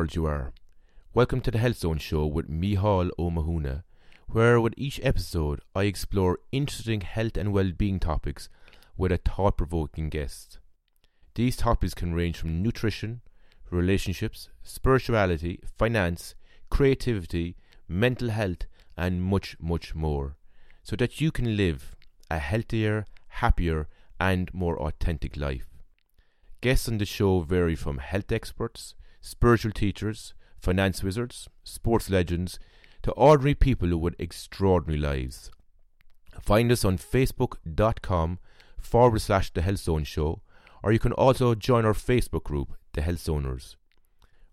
world you are. Welcome to the Health Zone Show with Micheál O'Mathúna, where with each episode I explore interesting health and well-being topics with a thought-provoking guest. These topics can range from nutrition, relationships, spirituality, finance, creativity, mental health, and much, much more, so that you can live a healthier, happier, and more authentic life. Guests on the show vary from health experts, spiritual teachers, finance wizards, sports legends, to ordinary people with extraordinary lives. Find us on facebook.com forward slash The Health Zone Show, or you can also join our Facebook group, The Health Zoners.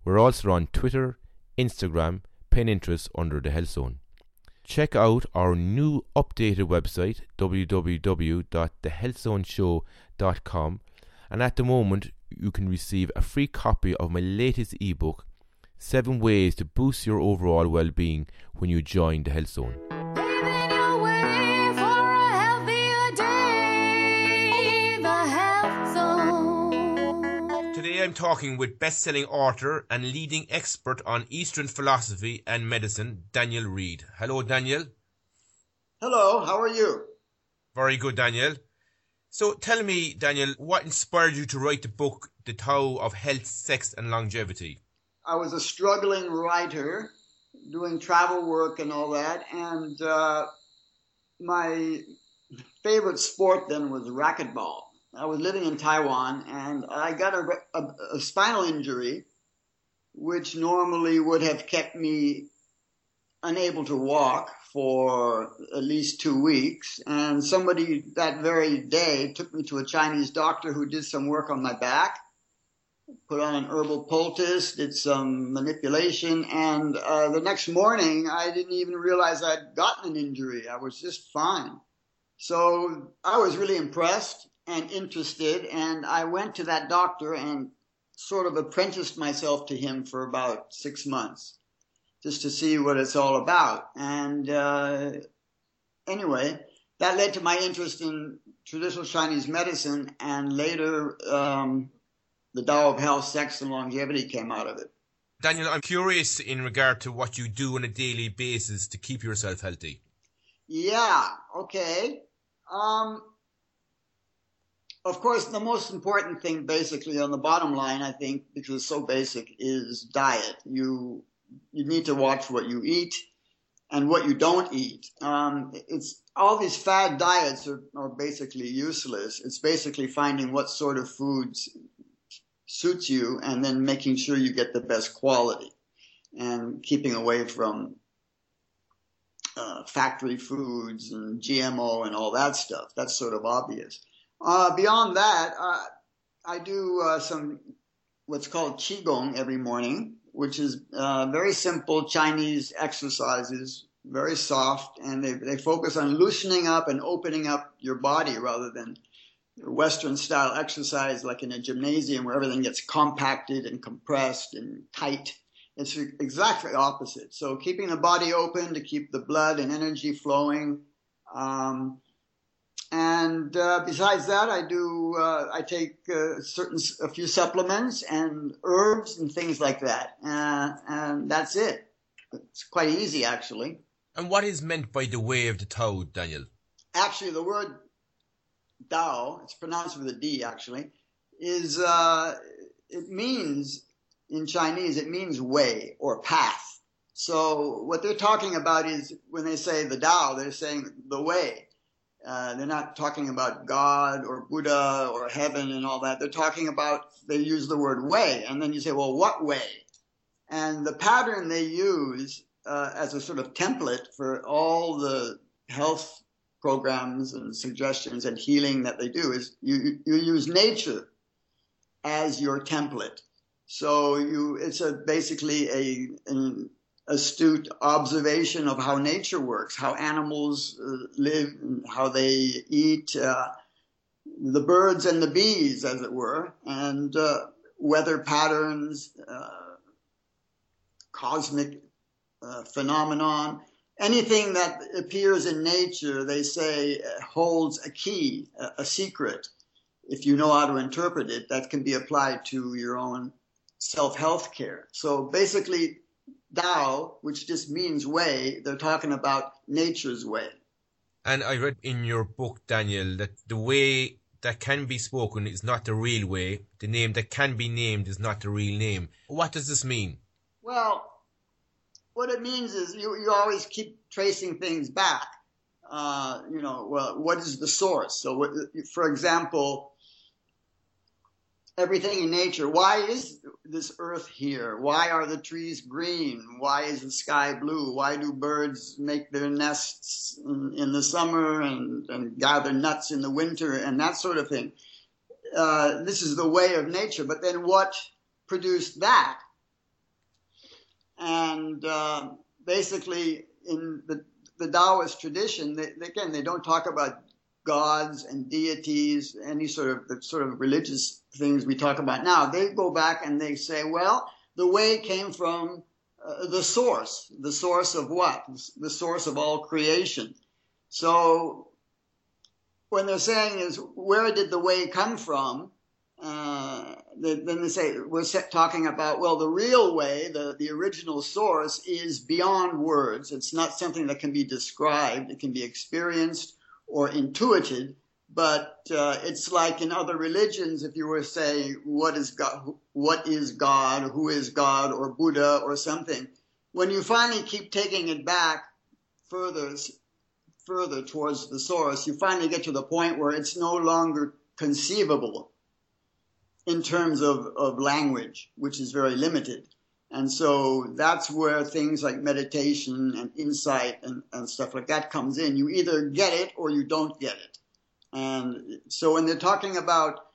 We're also on Twitter, Instagram, Pinterest under The Health Zone. Check out our new updated website, www.thehealthzoneshow.com, and at the moment you can receive a free copy of my latest ebook, 7 Ways to Boost Your Overall Well-Being when you join the Health Zone. Paving your way for a healthier day. The Health Zone. Today I'm talking with best-selling author and leading expert on Eastern philosophy and medicine, Daniel Reid. Hello, Daniel. Hello, how are you? Very good, Daniel. So tell me, Daniel, what inspired you to write the book, The Tao of Health, Sex and Longevity? I was a struggling writer doing travel work and all that, and uh, my favorite sport then was racquetball. I was living in Taiwan and I got a, a, a spinal injury, which normally would have kept me unable to walk for at least two weeks. And somebody that very day took me to a Chinese doctor who did some work on my back, put on an herbal poultice, did some manipulation. And uh, the next morning, I didn't even realize I'd gotten an injury. I was just fine. So I was really impressed and interested. And I went to that doctor and sort of apprenticed myself to him for about six months just to see what it's all about. And uh, anyway, that led to my interest in traditional Chinese medicine, and later um, the Tao of Health, Sex, and Longevity came out of it. Daniel, I'm curious in regard to what you do on a daily basis to keep yourself healthy. Yeah, okay. Um, of course, the most important thing, basically, on the bottom line, I think, because it's so basic, is diet. You you need to watch what you eat and what you don't eat. Um, it's all these fad diets are, are basically useless. It's basically finding what sort of foods suits you and then making sure you get the best quality and keeping away from uh, factory foods and GMO and all that stuff. That's sort of obvious. Uh, beyond that, uh, I do uh, some what's called qigong every morning, which is uh, very simple Chinese exercises, very soft, and they, they focus on loosening up and opening up your body rather than Western style exercise like in a gymnasium where everything gets compacted and compressed and tight. It's exactly opposite. So keeping the body open to keep the blood and energy flowing. Um, and uh, besides that, I do uh, I take uh, certain a few supplements and herbs and things like that, uh, and that's it. It's quite easy actually. And what is meant by the way of the Tao, Daniel? Actually, the word Dao, it's pronounced with a D actually, is uh, it means in Chinese it means way or path. So what they're talking about is when they say the Tao, they're saying the way. Uh, they're not talking about God or Buddha or heaven and all that. They're talking about, they use the word way. And then you say, well, what way? And the pattern they use uh, as a sort of template for all the health programs and suggestions and healing that they do is you, you use nature as your template. So you, it's a basically a, an astute observation of how nature works, how animals uh, live, how they eat, uh, the birds and the bees, as it were, and uh, weather patterns, uh, cosmic uh, phenomenon. Anything that appears in nature, they say, uh, holds a key, a, a secret. If you know how to interpret it, that can be applied to your own self-health care. So basically, Tao, which just means way, they're talking about nature's way. And I read in your book, Daniel, that the way that can be spoken is not the real way. The name that can be named is not the real name. What does this mean? Well, what it means is you, you always keep tracing things back. Uh, you know, well, what is the source? So, what, for example, everything in nature. Why is this earth here? Why are the trees green? Why is the sky blue? Why do birds make their nests in, in the summer and, and, gather nuts in the winter and that sort of thing? Uh, this is the way of nature. But then what produced that? And uh, basically, in the, the Taoist tradition, they, again, they don't talk about gods and deities, any sort of the sort of religious things we talk about now, they go back and they say, well, the way came from uh, the source. The source of what? The source of all creation. So when they're saying is, where did the way come from? Uh, then they say, we're talking about, well, the real way, the, the original source is beyond words. It's not something that can be described. It can be experienced or intuited, but uh, it's like in other religions, if you were saying what is God, what is God, who is God, or Buddha, or something, when you finally keep taking it back further, further towards the source, you finally get to the point where it's no longer conceivable in terms of, of language, which is very limited. And so that's where things like meditation and insight and, and stuff like that comes in. You either get it or you don't get it. And so when they're talking about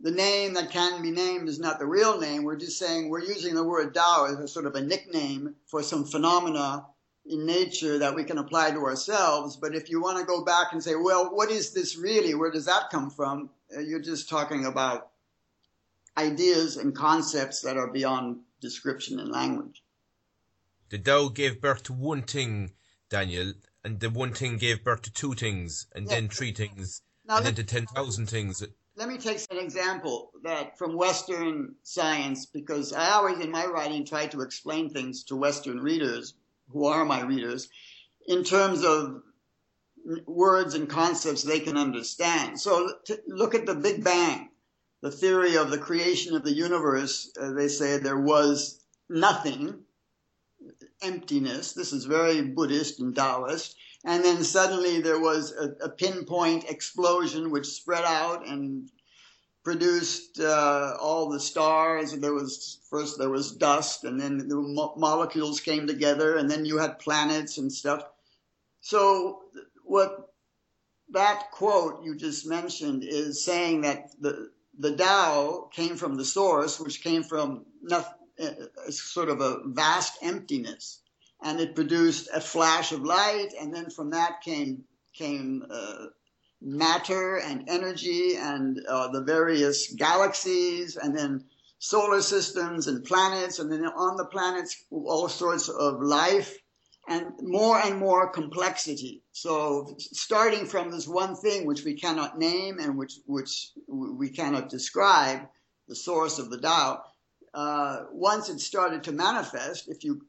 the name that can be named is not the real name, we're just saying we're using the word Tao as a sort of a nickname for some phenomena in nature that we can apply to ourselves. But if you want to go back and say, well, what is this really? Where does that come from? Uh, you're just talking about ideas and concepts that are beyond description and language. The Tao gave birth to one thing, Daniel, and the one thing gave birth to two things, and yeah. then three things, now and then to 10,000 things. Let me take an example that from Western science, because I always in my writing try to explain things to Western readers, who are my readers, in terms of words and concepts they can understand. So look at the Big Bang the theory of the creation of the universe, uh, they say there was nothing, emptiness. This is very Buddhist and Taoist. And then suddenly there was a, a pinpoint explosion which spread out and produced uh, all the stars. There was first there was dust, and then the mo- molecules came together, and then you had planets and stuff. So what that quote you just mentioned is saying that the the Tao came from the source, which came from nothing, uh, sort of a vast emptiness, and it produced a flash of light, and then from that came came uh, matter and energy and uh, the various galaxies, and then solar systems and planets, and then on the planets all sorts of life and more and more complexity. So starting from this one thing which we cannot name and which which we cannot describe, the source of the Tao, uh, once it started to manifest, if you,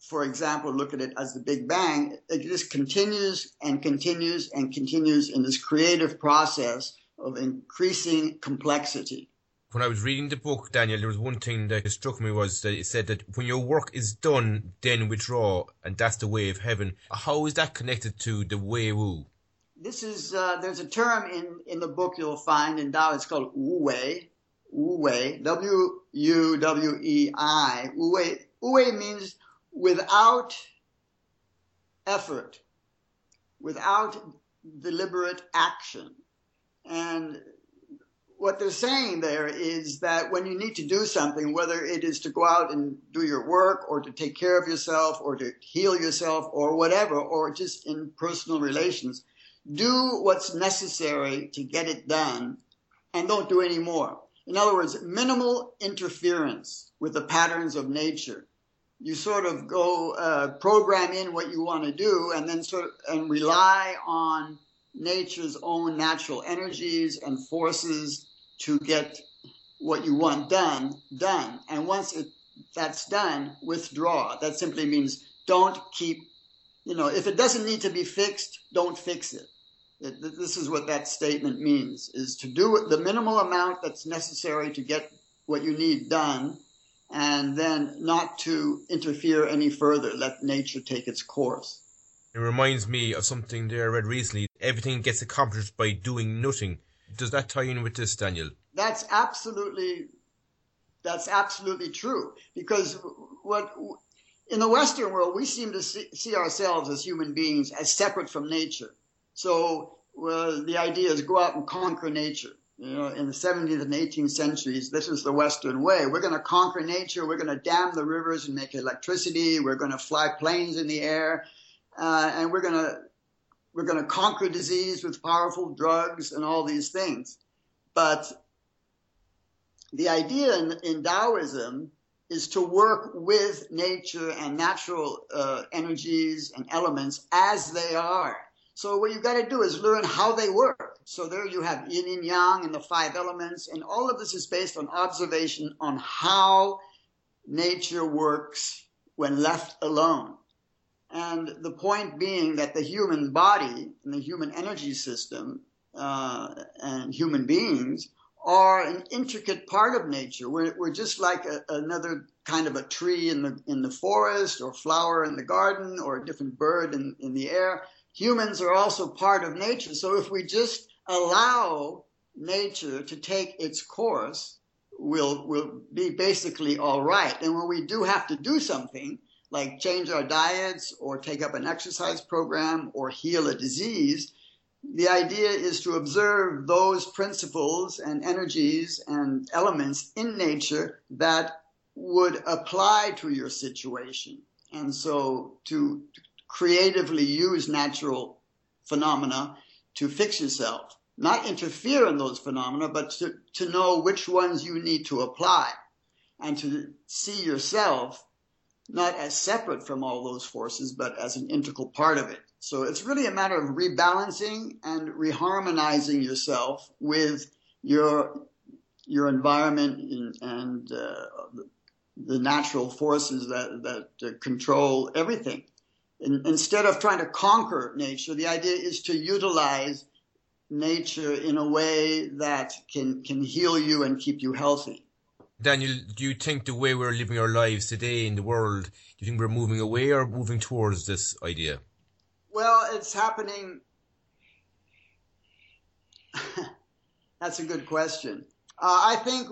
for example, look at it as the Big Bang, it just continues and continues and continues in this creative process of increasing complexity when I was reading the book, Daniel, there was one thing that struck me was that it said that when your work is done, then withdraw, and that's the way of heaven. How is that connected to the Wei Wu? This is uh, there's a term in in the book you'll find in Tao. It's called Wu Wei. Wu Wei. W U W E I. Wu Wei. Wu Wei means without effort, without deliberate action, and what they're saying there is that when you need to do something, whether it is to go out and do your work or to take care of yourself or to heal yourself or whatever, or just in personal relations, do what's necessary to get it done and don't do any more. In other words, minimal interference with the patterns of nature. You sort of go uh, program in what you want to do and then sort of and rely on nature's own natural energies and forces to get what you want done done. And once it, that's done, withdraw. That simply means don't keep, you know, if it doesn't need to be fixed, don't fix it. it this is what that statement means: is to do the minimal amount that's necessary to get what you need done, and then not to interfere any further. Let nature take its course. It reminds me of something there I read recently. Everything gets accomplished by doing nothing. Does that tie in with this, Daniel? That's absolutely that's absolutely true because what in the Western world we seem to see, see ourselves as human beings as separate from nature. So well, the idea is go out and conquer nature. You know, in the 17th and 18th centuries, this is the Western way. We're going to conquer nature. We're going to dam the rivers and make electricity. We're going to fly planes in the air uh, and we're going to we're going to conquer disease with powerful drugs and all these things. But the idea in, in Taoism is to work with nature and natural uh, energies and elements as they are. So what you've got to do is learn how they work. So there you have yin and yang and the five elements, and all of this is based on observation on how nature works when left alone. And the point being that the human body and the human energy system uh, and human beings are an intricate part of nature. We're, we're just like a, another kind of a tree in the in the forest, or flower in the garden, or a different bird in, in the air. Humans are also part of nature. So if we just allow nature to take its course, we'll we'll be basically all right. And when we do have to do something, like change our diets or take up an exercise program or heal a disease. The idea is to observe those principles and energies and elements in nature that would apply to your situation. And so to creatively use natural phenomena to fix yourself, not interfere in those phenomena, but to, to know which ones you need to apply and to see yourself not as separate from all those forces, but as an integral part of it. So it's really a matter of rebalancing and reharmonizing yourself with your your environment and, and uh, the natural forces that that uh, control everything. In, instead of trying to conquer nature, the idea is to utilize nature in a way that can can heal you and keep you healthy. Daniel, do you think the way we're living our lives today in the world, do you think we're moving away or moving towards this idea? Well, it's happening. That's a good question. Uh, I think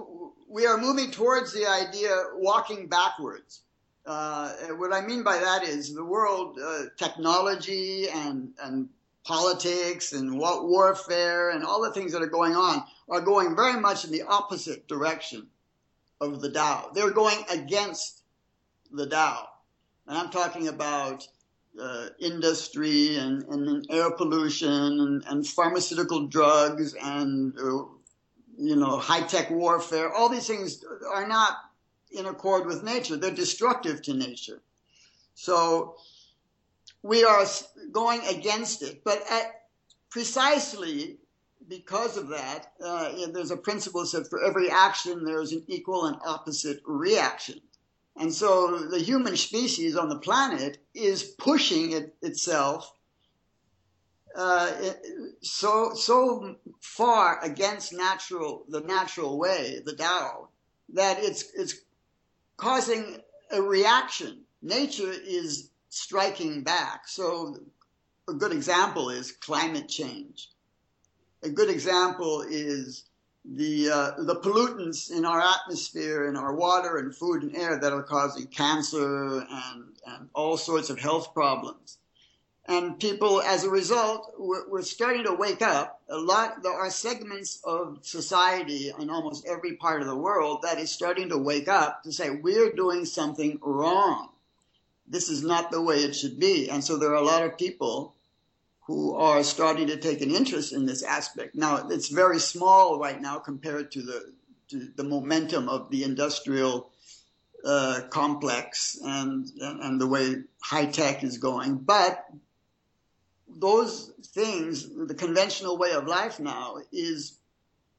we are moving towards the idea walking backwards. Uh, what I mean by that is the world, uh, technology and, and politics and what warfare and all the things that are going on are going very much in the opposite direction of the Tao. They're going against the Tao. And I'm talking about uh, industry and, and, air pollution and, and pharmaceutical drugs and, uh, you know, high tech warfare. All these things are not in accord with nature. They're destructive to nature. So we are going against it. But at, precisely because of that, uh, there's a principle that says for every action, there's an equal and opposite reaction. And so the human species on the planet is pushing it, itself uh, so so far against natural the natural way, the Tao, that it's it's causing a reaction. Nature is striking back. So a good example is climate change a good example is the uh, the pollutants in our atmosphere, in our water and food and air that are causing cancer and and all sorts of health problems. And people, as a result, we're, we're starting to wake up. A lot there are segments of society in almost every part of the world that is starting to wake up to say we're doing something wrong. This is not the way it should be. And so there are a lot of people who are starting to take an interest in this aspect. Now, it's very small right now compared to the to the momentum of the industrial uh, complex and, and and the way high tech is going, but those things, the conventional way of life now is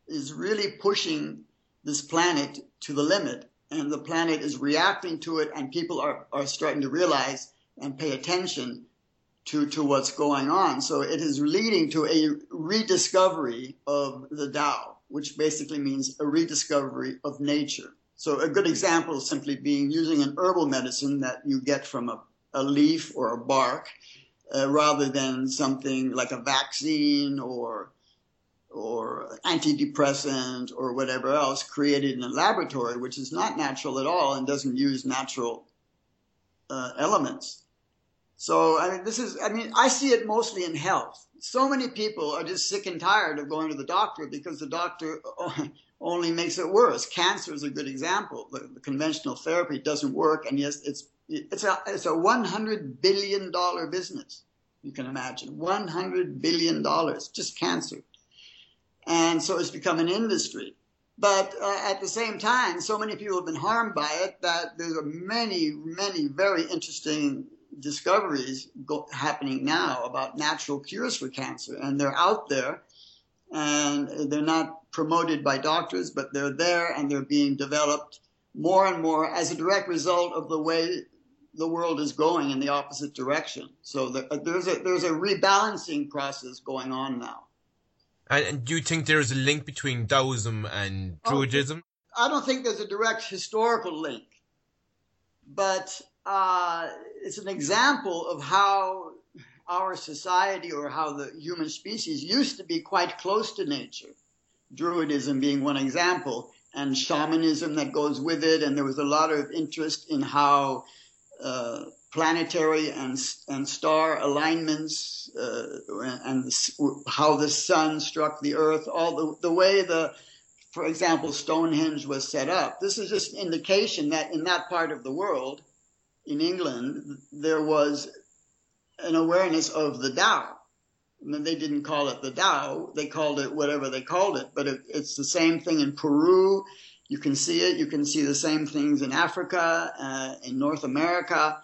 is really pushing this planet to the limit, and the planet is reacting to it, and people are, are starting to realize and pay attention to, to what's going on. So it is leading to a rediscovery of the Tao, which basically means a rediscovery of nature. So a good example is simply being using an herbal medicine that you get from a, a leaf or a bark, uh, rather than something like a vaccine or or antidepressant or whatever else created in a laboratory, which is not natural at all and doesn't use natural uh, elements. So, I mean, this is, I mean, I see it mostly in health. So many people are just sick and tired of going to the doctor because the doctor only makes it worse. Cancer is a good example. The, the conventional therapy doesn't work, and yes, it's it's a it's a 100 billion dollar business. You can imagine 100 billion dollars just cancer, and so it's become an industry. But uh, at the same time, so many people have been harmed by it that there are many, many very interesting discoveries go, happening now about natural cures for cancer, and they're out there, and they're not promoted by doctors, but they're there and they're being developed more and more as a direct result of the way the world is going in the opposite direction. So there, there's a there's a rebalancing process going on now. And, and do you think there is a link between Taoism and Druidism? I don't think there's a direct historical link, but uh, it's an example of how our society or how the human species used to be quite close to nature. Druidism being one example, and shamanism that goes with it, and there was a lot of interest in how uh, planetary and and star alignments uh, and how the sun struck the earth, all the the way the for example, Stonehenge was set up. This is just an indication that in that part of the world, in England, there was an awareness of the Tao. I mean, they didn't call it the Tao; they called it whatever they called it. But it, it's the same thing in Peru. You can see it. You can see the same things in Africa, uh, in North America.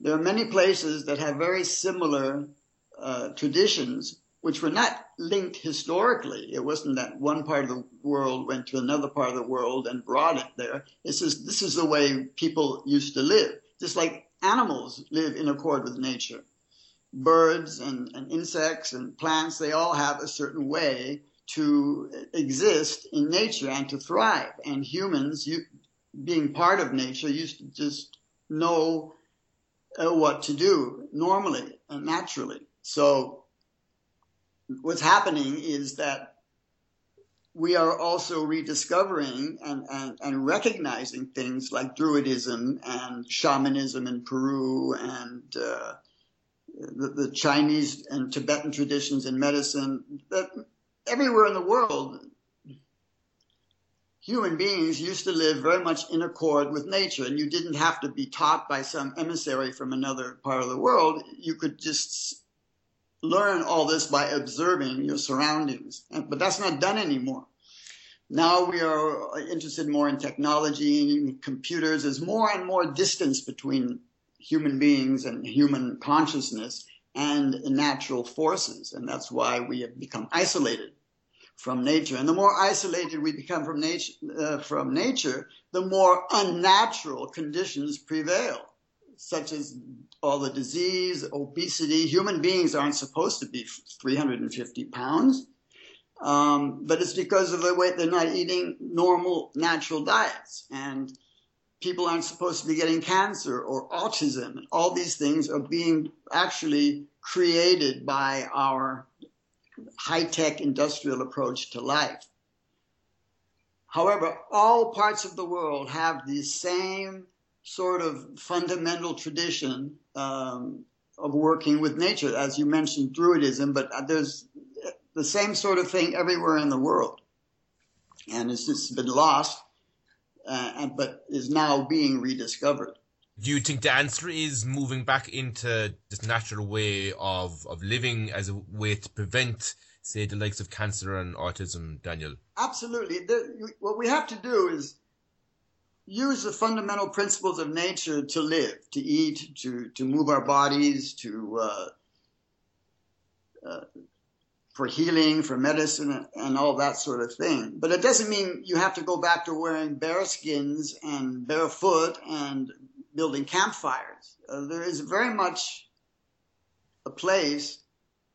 There are many places that have very similar uh, traditions, which were not linked historically. It wasn't that one part of the world went to another part of the world and brought it there. It's just this is the way people used to live just like animals live in accord with nature. Birds and, and insects and plants, they all have a certain way to exist in nature and to thrive. And humans, you, being part of nature, used to just know uh, what to do normally and naturally. So what's happening is that we are also rediscovering and, and, and recognizing things like Druidism and shamanism in Peru and uh, the, the, Chinese and Tibetan traditions in medicine. That everywhere in the world, human beings used to live very much in accord with nature, and you didn't have to be taught by some emissary from another part of the world. You could just learn all this by observing your surroundings. But that's not done anymore. Now we are interested more in technology, computers. There's more and more distance between human beings and human consciousness and natural forces. And that's why we have become isolated from nature. And the more isolated we become from nature, uh, from nature, the more unnatural conditions prevail such as all the disease, obesity. Human beings aren't supposed to be 350 pounds, um, but it's because of the way they're not eating normal, natural diets. And people aren't supposed to be getting cancer or autism. All these things are being actually created by our high tech industrial approach to life. However, all parts of the world have the same sort of fundamental tradition um, of working with nature, as you mentioned, Druidism, but there's the same sort of thing everywhere in the world, and it's just been lost, uh, but is now being rediscovered. Do you think the answer is moving back into this natural way of, of living as a way to prevent, say, the likes of cancer and autism, Daniel? Absolutely. The, what we have to do is use the fundamental principles of nature to live, to eat, to, to move our bodies, to uh, uh, for healing, for medicine, and all that sort of thing. But it doesn't mean you have to go back to wearing bear skins and barefoot and building campfires. Uh, there is very much a place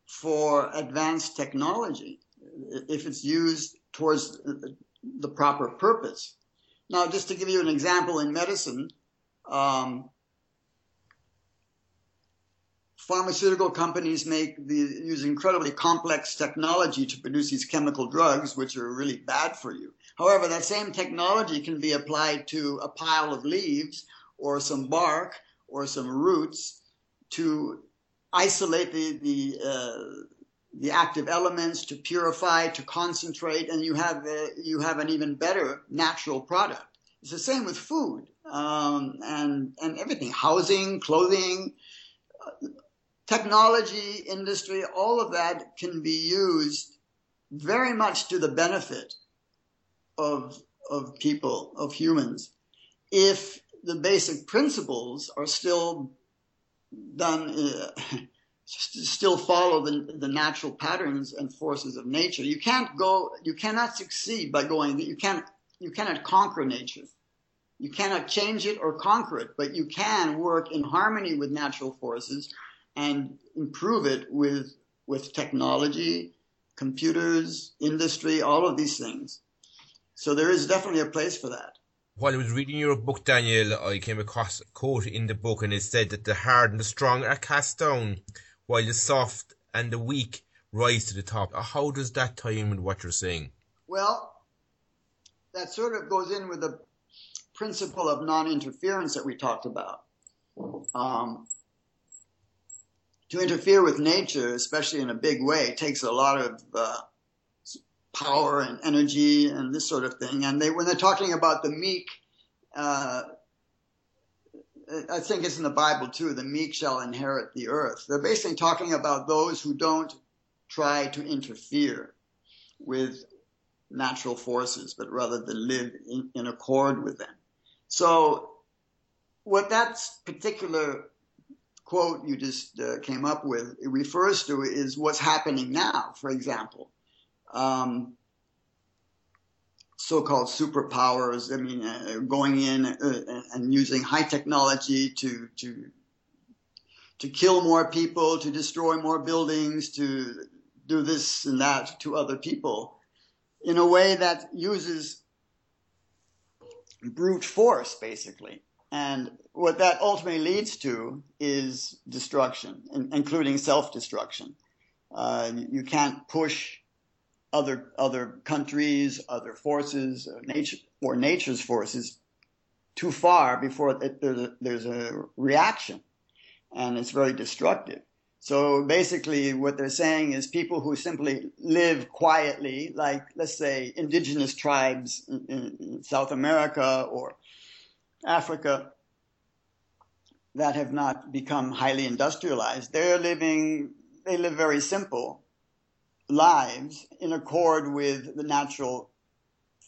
for advanced technology if it's used towards the proper purpose. Now, just to give you an example in medicine, um, pharmaceutical companies make the, use incredibly complex technology to produce these chemical drugs, which are really bad for you. However, that same technology can be applied to a pile of leaves or some bark or some roots to isolate the the uh, the active elements, to purify, to concentrate, and you have uh, you have an even better natural product. It's the same with food um, and and everything, housing, clothing, uh, technology, industry, all of that can be used very much to the benefit of of people, of humans, if the basic principles are still done, uh, still follow the, the natural patterns and forces of nature. You can't go, you cannot succeed by going, you can't, you cannot conquer nature. You cannot change it or conquer it, but you can work in harmony with natural forces and improve it with, with technology, computers, industry, all of these things. So there is definitely a place for that while I was reading your book, Daniel, I came across a quote in the book and it said that the hard and the strong are cast down while the soft and the weak rise to the top. How does that tie in with what you're saying? Well, that sort of goes in with the principle of non-interference that we talked about. Um, to interfere with nature, especially in a big way, takes a lot of uh, power and energy and this sort of thing. And they, when they're talking about the meek, uh, I think it's in the Bible too, the meek shall inherit the earth. They're basically talking about those who don't try to interfere with natural forces, but rather to live in, in accord with them. So what that particular quote you just uh, came up with refers to is what's happening now, for example um, so-called superpowers. I mean, uh, going in uh, and using high technology to to to kill more people, to destroy more buildings, to do this and that to other people, in a way that uses brute force, basically. And what that ultimately leads to is destruction, including self-destruction. Uh, you can't push other other countries, other forces, or nature or nature's forces too far before it, there's, a, there's a reaction, and it's very destructive. So basically, what they're saying is people who simply live quietly, like let's say indigenous tribes in, in South America or Africa, that have not become highly industrialized, they're living. They live very simple, lives in accord with the natural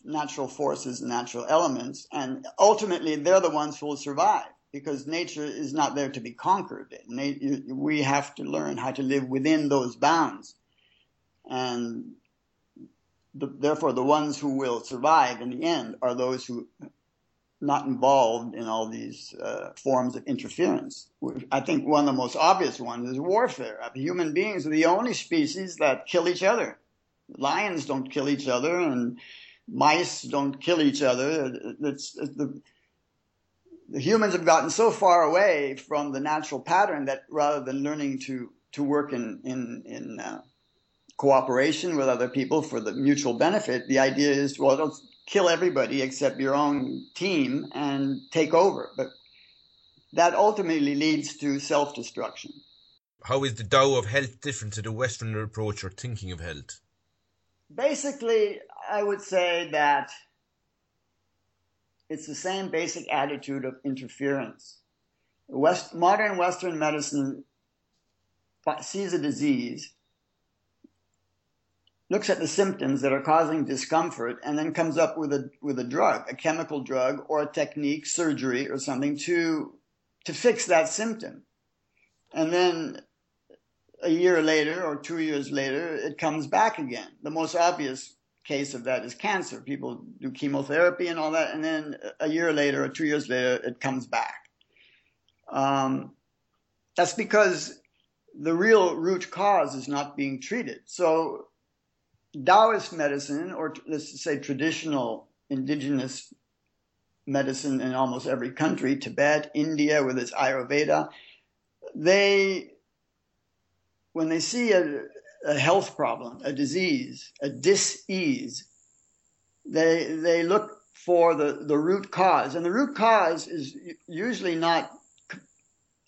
natural forces and natural elements. And ultimately they're the ones who will survive because nature is not there to be conquered. We have to learn how to live within those bounds. And the, therefore the ones who will survive in the end are those who not involved in all these uh, forms of interference. I think one of the most obvious ones is warfare. Human beings are the only species that kill each other. Lions don't kill each other, and mice don't kill each other. It's, it's the, the humans have gotten so far away from the natural pattern that rather than learning to to work in in in uh, cooperation with other people for the mutual benefit, the idea is well, kill everybody except your own team and take over. But that ultimately leads to self destruction. How is the Tao of health different to the Western approach or thinking of health? Basically, I would say that it's the same basic attitude of interference. West, modern Western medicine sees a disease looks at the symptoms that are causing discomfort and then comes up with a with a drug, a chemical drug or a technique, surgery or something to to fix that symptom. And then a year later or two years later, it comes back again. The most obvious case of that is cancer. People do chemotherapy and all that, and then a year later or two years later, it comes back. Um, that's because the real root cause is not being treated. So, Taoist medicine, or let's say traditional indigenous medicine in almost every country, Tibet, India with its Ayurveda, they, when they see a, a health problem, a disease, a dis-ease, they, they look for the, the root cause. And the root cause is usually not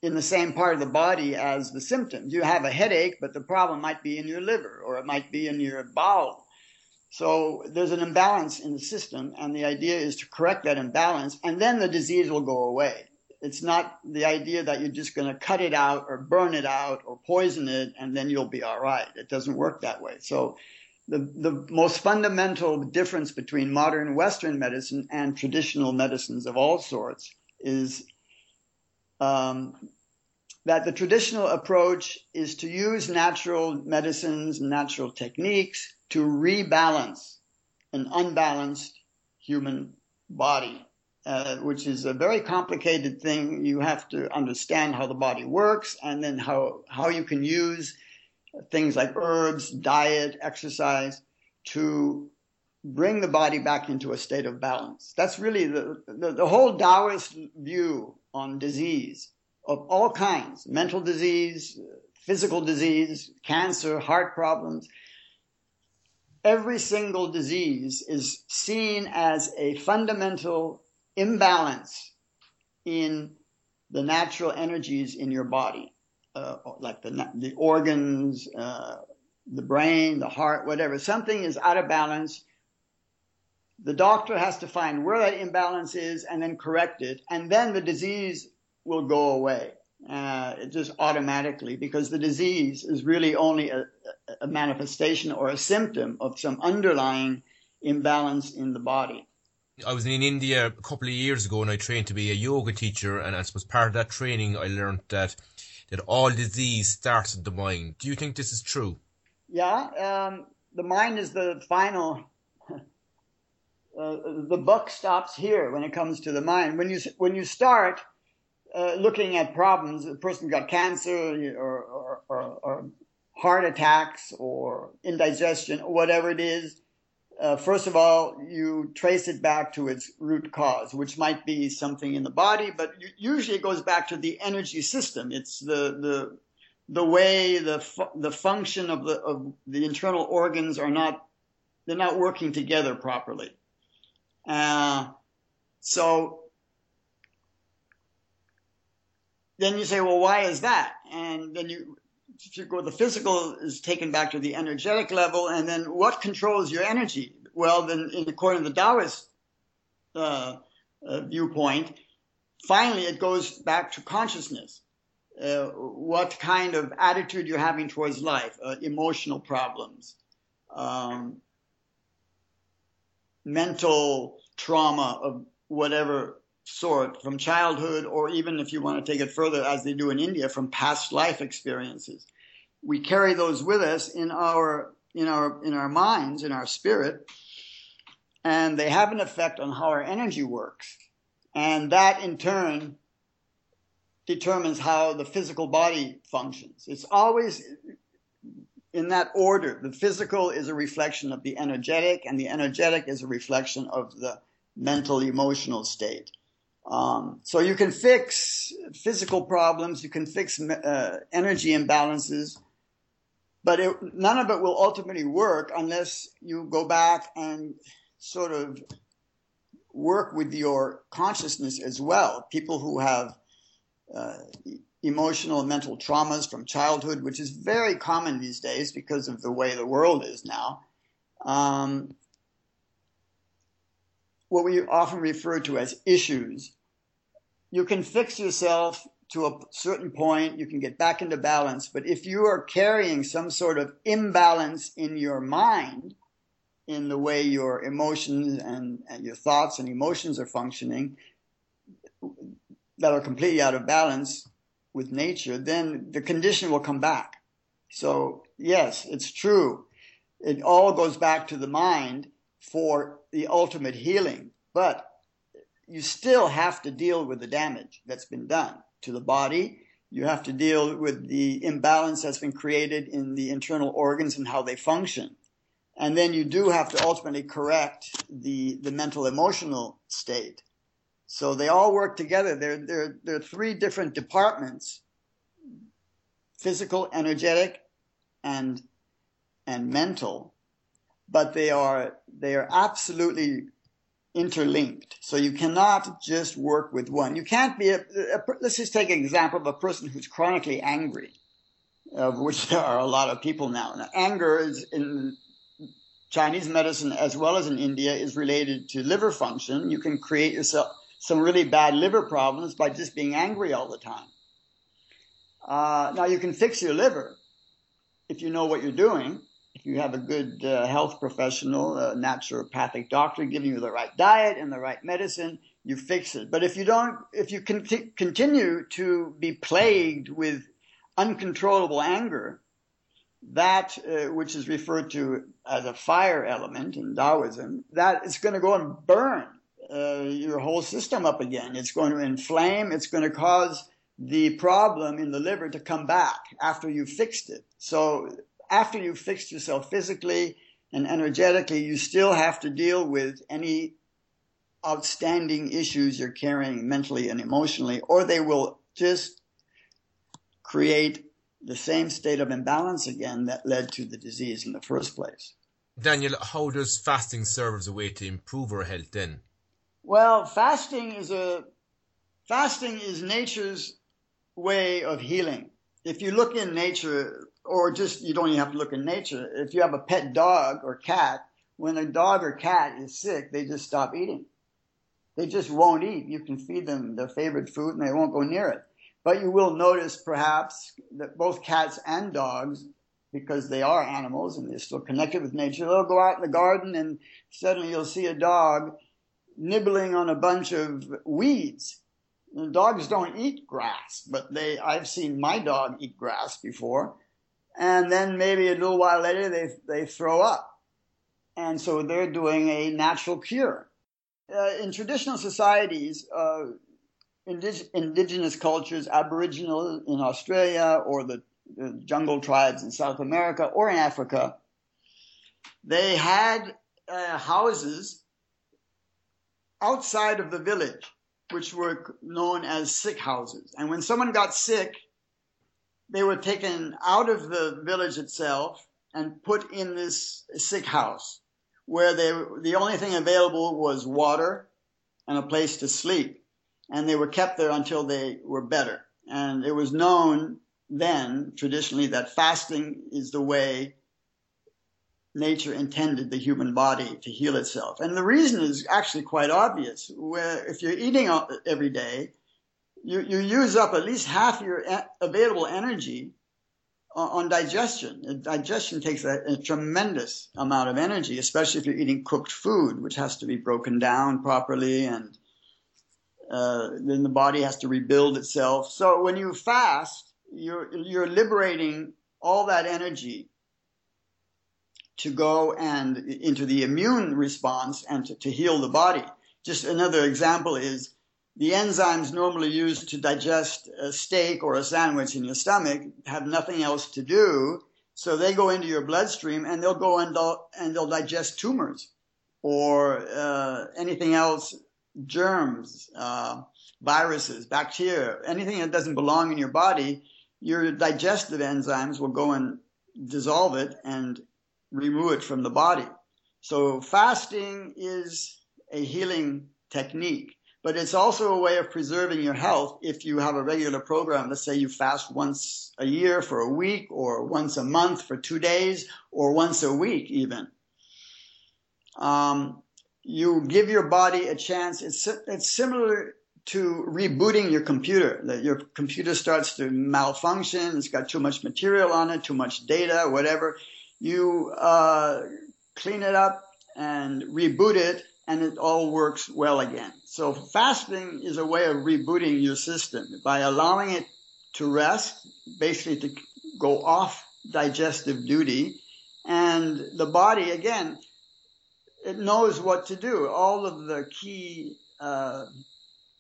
in the same part of the body as the symptoms. You have a headache, but the problem might be in your liver or it might be in your bowel. So there's an imbalance in the system, and the idea is to correct that imbalance, and then the disease will go away. It's not the idea that you're just going to cut it out or burn it out or poison it, and then you'll be all right. It doesn't work that way. So the, the most fundamental difference between modern Western medicine and traditional medicines of all sorts is um, that the traditional approach is to use natural medicines, natural techniques to rebalance an unbalanced human body, uh, which is a very complicated thing. You have to understand how the body works and then how, how you can use things like herbs, diet, exercise to bring the body back into a state of balance. That's really the, the, the whole Taoist view on disease of all kinds mental disease, physical disease, cancer, heart problems. Every single disease is seen as a fundamental imbalance in the natural energies in your body, uh, like the, the organs, uh, the brain, the heart, whatever. Something is out of balance. The doctor has to find where that imbalance is and then correct it. And then the disease will go away uh, just automatically because the disease is really only a, a manifestation or a symptom of some underlying imbalance in the body. I was in India a couple of years ago and I trained to be a yoga teacher and I suppose part of that training I learned that that all disease starts in the mind. Do you think this is true? Yeah, um, the mind is the final. Uh, the buck stops here when it comes to the mind. When you when you start, uh, looking at problems, a person got cancer or, or, or, or, heart attacks or indigestion, or whatever it is, uh, first of all, you trace it back to its root cause, which might be something in the body, but usually it goes back to the energy system. It's the, the, the way the, fu- the function of the, of the internal organs are not, they're not working together properly. Uh, so then you say, well, why is that? And then you, you go, the physical is taken back to the energetic level, and then what controls your energy? Well, then, in according to the Taoist uh, uh, viewpoint, finally it goes back to consciousness. Uh, what kind of attitude you're having towards life, uh, emotional problems, um, mental trauma of whatever sort from childhood, or even if you want to take it further, as they do in India, from past life experiences. We carry those with us in our in our in our minds, in our spirit, and they have an effect on how our energy works, and that in turn determines how the physical body functions. It's always in that order. The physical is a reflection of the energetic, and the energetic is a reflection of the mental emotional state. Um, so you can fix physical problems, you can fix uh, energy imbalances, but it, none of it will ultimately work unless you go back and sort of work with your consciousness as well. People who have uh, emotional and mental traumas from childhood, which is very common these days because of the way the world is now. Um, what we often refer to as issues you can fix yourself to a certain point, you can get back into balance. But if you are carrying some sort of imbalance in your mind, in the way your emotions and, and, your thoughts and emotions are functioning, that are completely out of balance with nature, then the condition will come back. So, yes, it's true. It all goes back to the mind for the ultimate healing. But you still have to deal with the damage that's been done to the body. You have to deal with the imbalance that's been created in the internal organs and how they function. And then you do have to ultimately correct the, the mental emotional state. So they all work together. There, there, there are three different departments physical, energetic, and, and mental. But they are, they are absolutely interlinked. So you cannot just work with one. You can't be a, a let's just take an example of a person who's chronically angry, of which there are a lot of people now. now anger is in Chinese medicine as well as in India is related to liver function. You can create yourself some really bad liver problems by just being angry all the time. Uh, now you can fix your liver if you know what you're doing. If you have a good uh, health professional, a naturopathic doctor giving you the right diet and the right medicine, you fix it. But if you don't, if you con- continue to be plagued with uncontrollable anger, that uh, which is referred to as a fire element in Taoism, that is going to go and burn uh, your whole system up again. It's going to inflame. It's going to cause the problem in the liver to come back after you've fixed it. So after you've fixed yourself physically and energetically, you still have to deal with any outstanding issues you're carrying mentally and emotionally, or they will just create the same state of imbalance again that led to the disease in the first place. Daniel, how does fasting serve as a way to improve our health then? Well, fasting is a fasting is nature's way of healing. If you look in nature, or just you don't even have to look in nature. If you have a pet dog or cat, when a dog or cat is sick, they just stop eating. They just won't eat. You can feed them their favorite food and they won't go near it. But you will notice perhaps that both cats and dogs, because they are animals and they're still connected with nature, they'll go out in the garden and suddenly you'll see a dog nibbling on a bunch of weeds. Dogs don't eat grass, but they, I've seen my dog eat grass before. And then maybe a little while later they, they throw up. And so they're doing a natural cure. Uh, in traditional societies, uh, indig- indigenous cultures, Aboriginal in Australia or the, jungle tribes in South America or in Africa, they had uh, houses outside of the village, which were known as sick houses. And when someone got sick, they were taken out of the village itself and put in this sick house where they, the only thing available was water and a place to sleep. And they were kept there until they were better. And it was known then, traditionally, that fasting is the way nature intended the human body to heal itself. And the reason is actually quite obvious. Where if you're eating every day, you, you use up at least half your available energy on digestion. Digestion takes a, a, tremendous amount of energy, especially if you're eating cooked food, which has to be broken down properly and uh, then the body has to rebuild itself. So when you fast, you're, you're liberating all that energy to go and into the immune response and to, to heal the body. Just another example is the enzymes normally used to digest a steak or a sandwich in your stomach have nothing else to do. So they go into your bloodstream and they'll go and they'll, and they'll digest tumors or uh, anything else, germs, uh, viruses, bacteria, anything that doesn't belong in your body. Your digestive enzymes will go and dissolve it and remove it from the body. So fasting is a healing technique, but it's also a way of preserving your health if you have a regular program. Let's say you fast once a year for a week or once a month for two days or once a week even. Um, you give your body a chance. It's, it's similar to rebooting your computer. That your computer starts to malfunction. It's got too much material on it, too much data, whatever you uh, clean it up and reboot it, and it all works well again. So fasting is a way of rebooting your system by allowing it to rest, basically to go off digestive duty. And the body, again, it knows what to do. All of the key uh,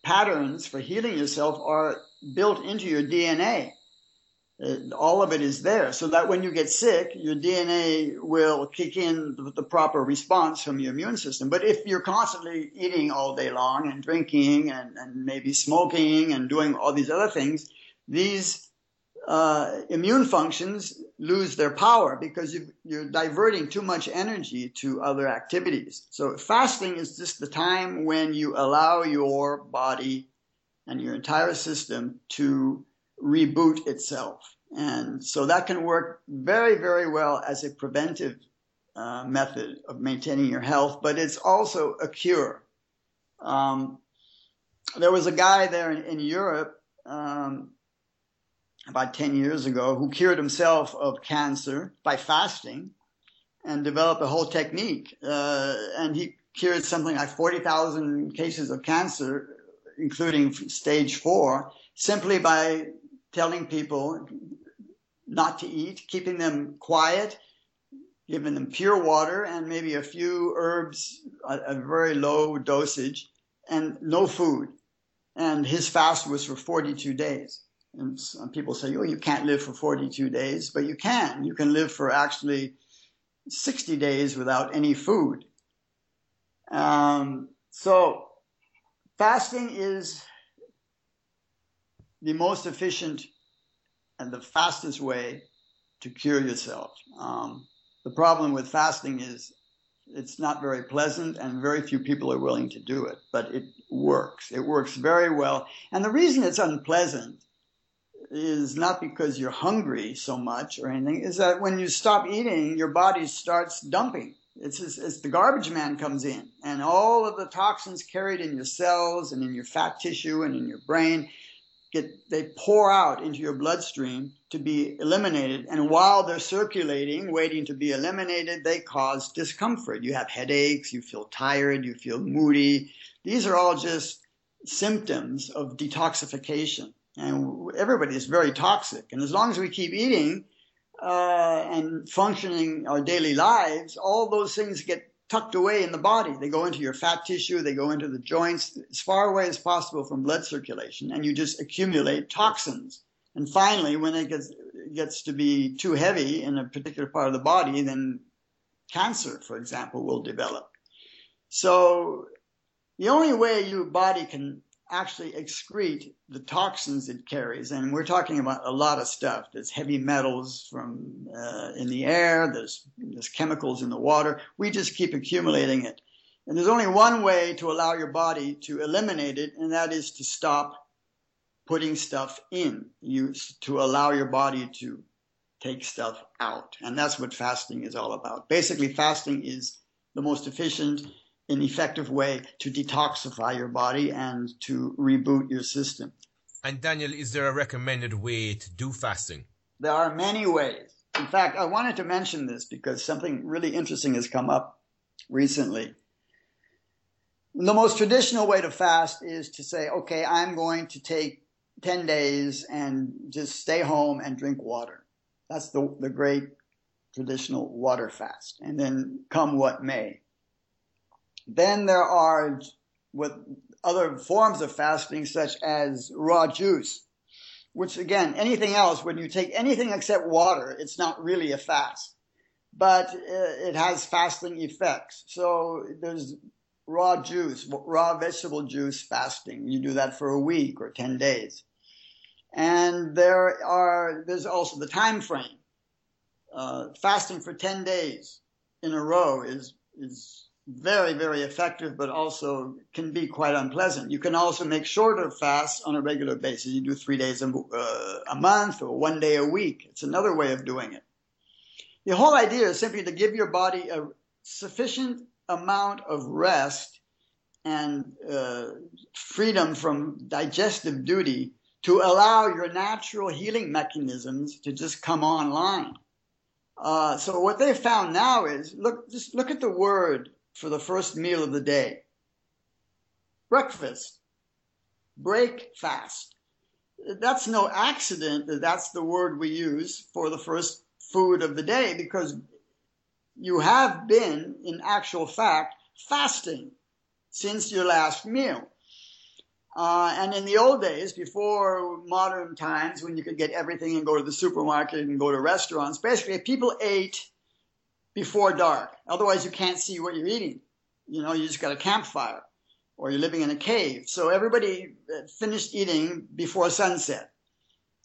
patterns for healing yourself are built into your DNA. Uh, all of it is there so that when you get sick, your DNA will kick in the, the, proper response from your immune system. But if you're constantly eating all day long and drinking and, and maybe smoking and doing all these other things, these uh, immune functions lose their power because you, you're diverting too much energy to other activities. So fasting is just the time when you allow your body and your entire system to reboot itself. And so that can work very, very well as a preventive uh, method of maintaining your health, but it's also a cure. Um, there was a guy there in, in Europe um, about 10 years ago who cured himself of cancer by fasting and developed a whole technique. Uh, and he cured something like 40,000 cases of cancer, including stage four, simply by telling people not to eat, keeping them quiet, giving them pure water and maybe a few herbs, a, a very low dosage, and no food. And his fast was for 42 days. And some people say, oh, you can't live for 42 days, but you can. You can live for actually 60 days without any food. Um, so fasting is the most efficient and the fastest way to cure yourself. Um, the problem with fasting is it's not very pleasant and very few people are willing to do it, but it works. It works very well. And the reason it's unpleasant is not because you're hungry so much or anything, is that when you stop eating, your body starts dumping. It's, it's, it's the garbage man comes in and all of the toxins carried in your cells and in your fat tissue and in your brain get they pour out into your bloodstream to be eliminated. And while they're circulating waiting to be eliminated they cause discomfort. You have headaches you feel tired you feel moody. These are all just symptoms of detoxification. And everybody is very toxic. And as long as we keep eating uh, and functioning our daily lives all those things get tucked away in the body. They go into your fat tissue, they go into the joints as far away as possible from blood circulation, and you just accumulate toxins. And finally, when it gets, gets to be too heavy in a particular part of the body, then cancer, for example, will develop. So the only way your body can actually excrete the toxins it carries. And we're talking about a lot of stuff. There's heavy metals from uh, in the air. There's there's chemicals in the water. We just keep accumulating it. And there's only one way to allow your body to eliminate it, and that is to stop putting stuff in. You to allow your body to take stuff out. And that's what fasting is all about. Basically, fasting is the most efficient an effective way to detoxify your body and to reboot your system. And Daniel, is there a recommended way to do fasting? There are many ways. In fact, I wanted to mention this because something really interesting has come up recently. The most traditional way to fast is to say, okay, I'm going to take 10 days and just stay home and drink water. That's the, the great traditional water fast. And then come what may. Then there are with other forms of fasting, such as raw juice, which again, anything else, when you take anything except water, it's not really a fast, but uh, it has fasting effects. So there's raw juice, raw vegetable juice fasting. You do that for a week or 10 days. And there are, there's also the time frame. Uh, fasting for 10 days in a row is, is very, very effective, but also can be quite unpleasant. You can also make shorter fasts on a regular basis. You do three days a, uh, a month or one day a week. It's another way of doing it. The whole idea is simply to give your body a sufficient amount of rest and uh, freedom from digestive duty to allow your natural healing mechanisms to just come online. Uh, so what they found now is look, just look at the word for the first meal of the day. Breakfast. Break fast. That's no accident that that's the word we use for the first food of the day because you have been, in actual fact, fasting since your last meal. Uh, and in the old days, before modern times, when you could get everything and go to the supermarket and go to restaurants, basically people ate before dark. Otherwise, you can't see what you're eating. You know, you just got a campfire or you're living in a cave. So everybody uh, finished eating before sunset.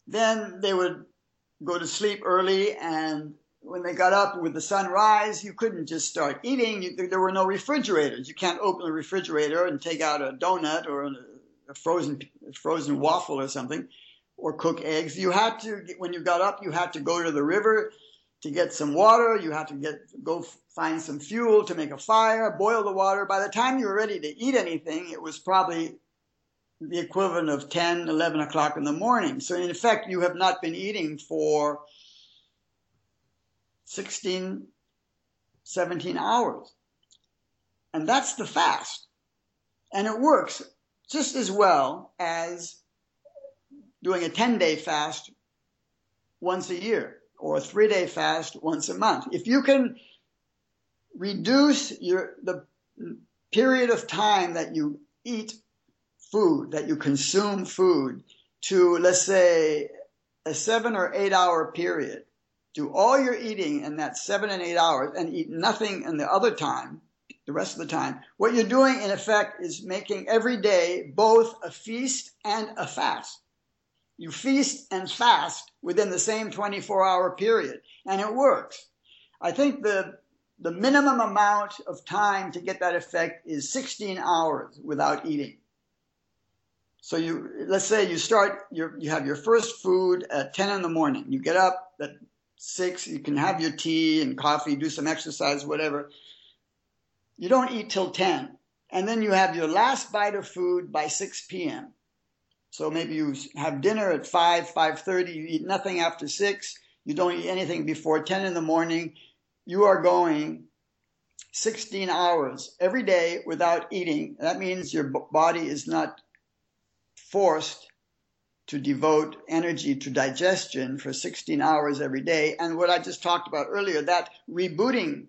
Then they would go to sleep early and when they got up with the sunrise, you couldn't just start eating. There were no refrigerators. You can't open a refrigerator and take out a donut or a frozen frozen waffle or something, or cook eggs. You had to when you got up, you had to go to the river to get some water. You have to get go find some fuel to make a fire, boil the water. By the time you were ready to eat anything, it was probably the equivalent of 10, 11 o'clock in the morning. So in effect, you have not been eating for 16, 17 hours. And that's the fast. And it works just as well as doing a 10 day fast once a year or a three day fast once a month. If you can reduce your, the period of time that you eat food, that you consume food to, let's say, a seven or eight hour period, do all your eating in that seven and eight hours and eat nothing in the other time, the rest of the time. What you're doing, in effect, is making every day both a feast and a fast. You feast and fast within the same 24 hour period, and it works. I think the the minimum amount of time to get that effect is 16 hours without eating. So you let's say you start your you have your first food at 10 in the morning. You get up at 6, you can have your tea and coffee, do some exercise, whatever. You don't eat till 10. And then you have your last bite of food by 6 p.m. So maybe you have dinner at 5, 5.30, you eat nothing after 6, you don't eat anything before 10 in the morning. You are going 16 hours every day without eating. That means your body is not forced to devote energy to digestion for 16 hours every day. And what I just talked about earlier, that rebooting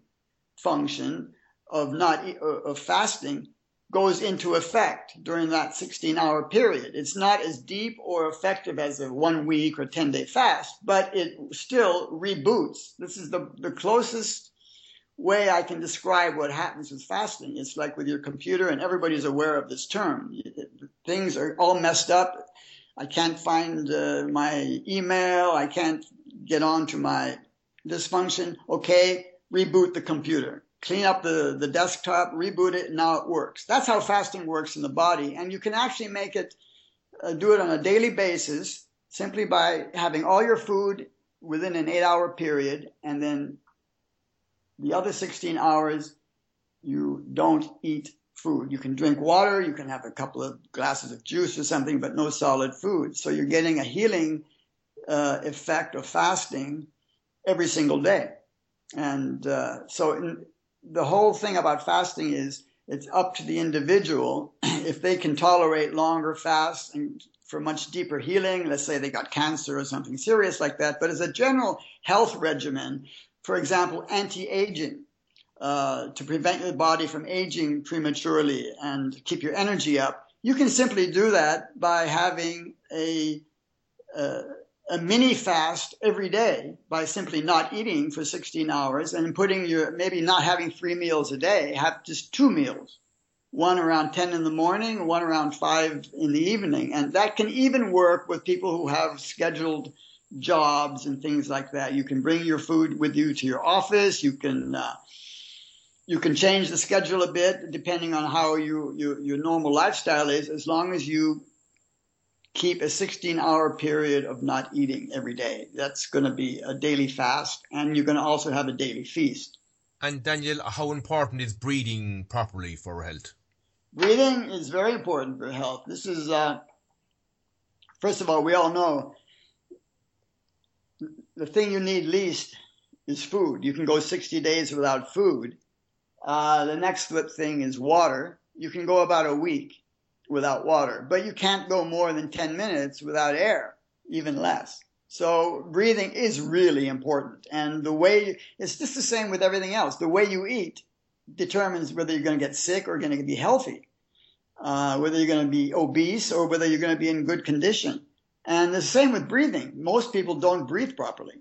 function of not of fasting goes into effect during that 16 hour period. It's not as deep or effective as a one week or 10 day fast, but it still reboots. This is the, the closest way I can describe what happens with fasting. It's like with your computer, and everybody's aware of this term. Things are all messed up. I can't find uh, my email. I can't get on to my dysfunction. Okay, reboot the computer clean up the, the desktop, reboot it, and now it works. That's how fasting works in the body. And you can actually make it, uh, do it on a daily basis simply by having all your food within an eight hour period and then the other 16 hours you don't eat food. You can drink water, you can have a couple of glasses of juice or something, but no solid food. So you're getting a healing uh, effect of fasting every single day. And uh, so in, the whole thing about fasting is it's up to the individual if they can tolerate longer fasts and for much deeper healing. Let's say they got cancer or something serious like that. But as a general health regimen, for example, anti-aging, uh, to prevent your body from aging prematurely and keep your energy up, you can simply do that by having a, uh, a mini fast every day by simply not eating for 16 hours and putting your maybe not having three meals a day have just two meals. One around 10 in the morning one around 5 in the evening. And that can even work with people who have scheduled jobs and things like that. You can bring your food with you to your office. You can uh, you can change the schedule a bit depending on how you, you your normal lifestyle is. As long as you keep a 16 hour period of not eating every day. That's going to be a daily fast, and you're going to also have a daily feast. And Daniel, how important is breathing properly for health? Breathing is very important for health. This is, uh, first of all, we all know the thing you need least is food. You can go 60 days without food. Uh, the next thing is water. You can go about a week without water, but you can't go more than 10 minutes without air, even less. So breathing is really important. And the way, it's just the same with everything else. The way you eat determines whether you're going to get sick or going to be healthy, uh, whether you're going to be obese or whether you're going to be in good condition. And the same with breathing. Most people don't breathe properly.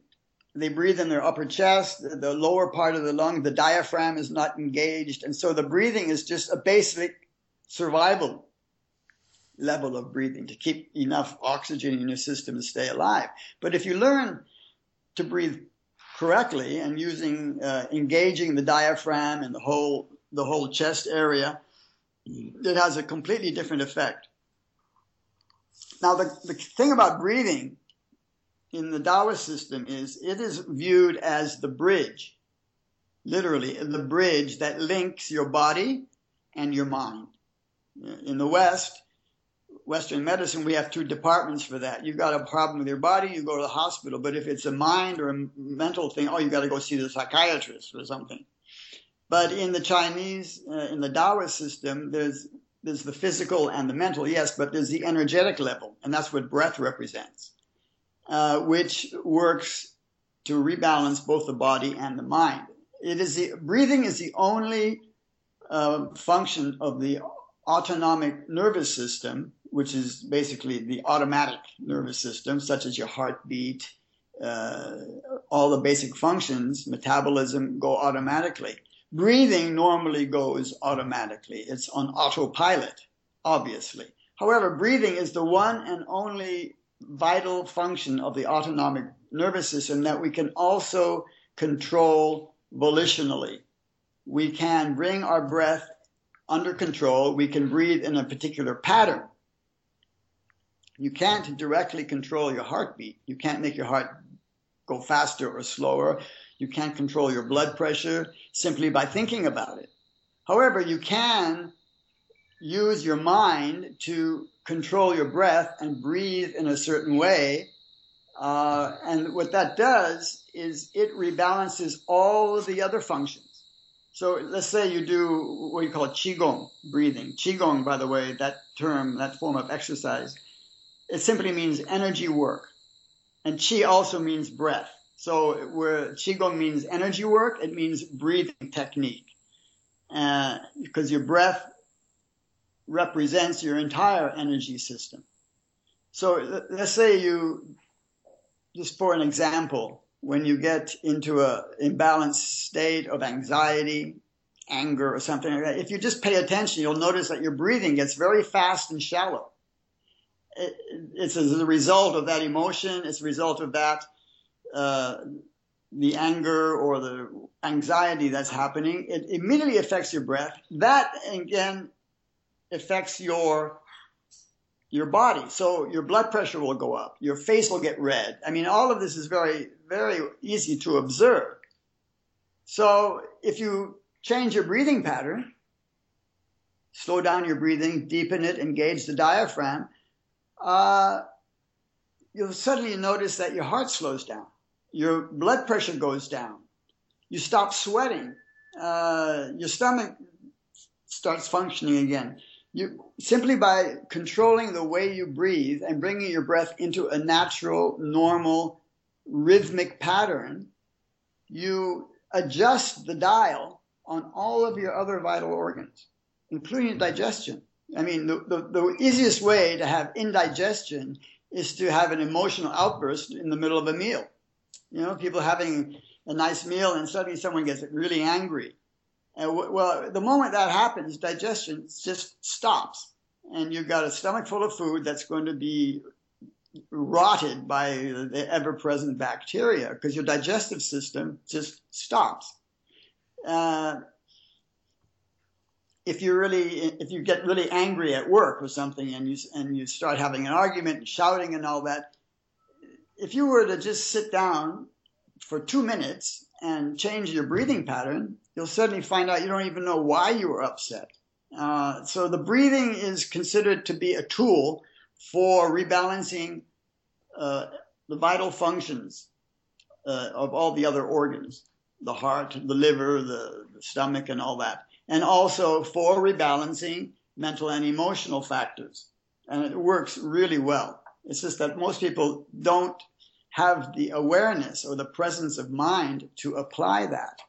They breathe in their upper chest, the lower part of the lung, the diaphragm is not engaged. And so the breathing is just a basic survival level of breathing to keep enough oxygen in your system to stay alive. But if you learn to breathe correctly and using uh, engaging the diaphragm and the whole the whole chest area, it has a completely different effect. Now the, the thing about breathing in the Taoist system is it is viewed as the bridge, literally the bridge that links your body and your mind. In the West, Western medicine, we have two departments for that. You've got a problem with your body, you go to the hospital. But if it's a mind or a mental thing, oh, you've got to go see the psychiatrist or something. But in the Chinese, uh, in the Taoist system, there's there's the physical and the mental, yes, but there's the energetic level, and that's what breath represents, uh, which works to rebalance both the body and the mind. It is the breathing is the only uh, function of the autonomic nervous system, which is basically the automatic nervous system, such as your heartbeat, uh, all the basic functions, metabolism go automatically. Breathing normally goes automatically. It's on autopilot, obviously. However, breathing is the one and only vital function of the autonomic nervous system that we can also control volitionally. We can bring our breath under control. We can breathe in a particular pattern. You can't directly control your heartbeat. You can't make your heart go faster or slower. You can't control your blood pressure simply by thinking about it. However, you can use your mind to control your breath and breathe in a certain way. Uh, and what that does is it rebalances all of the other functions. So let's say you do what you call qigong breathing. Qigong, by the way, that term, that form of exercise, it simply means energy work. And qi also means breath. So where qigong means energy work, it means breathing technique. Uh, because your breath represents your entire energy system. So let's say you, just for an example, when you get into a imbalanced state of anxiety, anger, or something like that, if you just pay attention, you'll notice that your breathing gets very fast and shallow. It, it's as a result of that emotion. It's a result of that uh, the anger or the anxiety that's happening, it immediately affects your breath. That again affects your your body. So your blood pressure will go up, your face will get red. I mean, all of this is very, very easy to observe. So if you change your breathing pattern, slow down your breathing, deepen it, engage the diaphragm, uh, you'll suddenly notice that your heart slows down your blood pressure goes down, you stop sweating, uh, your stomach starts functioning again. You simply by controlling the way you breathe and bringing your breath into a natural, normal, rhythmic pattern, you adjust the dial on all of your other vital organs, including digestion. I mean, the, the, the easiest way to have indigestion is to have an emotional outburst in the middle of a meal. You know, people having a nice meal and suddenly someone gets really angry. And well, the moment that happens, digestion just stops. And you've got a stomach full of food that's going to be rotted by the ever present bacteria because your digestive system just stops. Uh, if you really, if you get really angry at work or something and you, and you start having an argument and shouting and all that, if you were to just sit down for two minutes and change your breathing pattern, you'll suddenly find out you don't even know why you were upset. Uh, so the breathing is considered to be a tool for rebalancing uh, the vital functions uh, of all the other organs, the heart, the liver, the, the stomach, and all that, and also for rebalancing mental and emotional factors. And it works really well. It's just that most people don't have the awareness or the presence of mind to apply that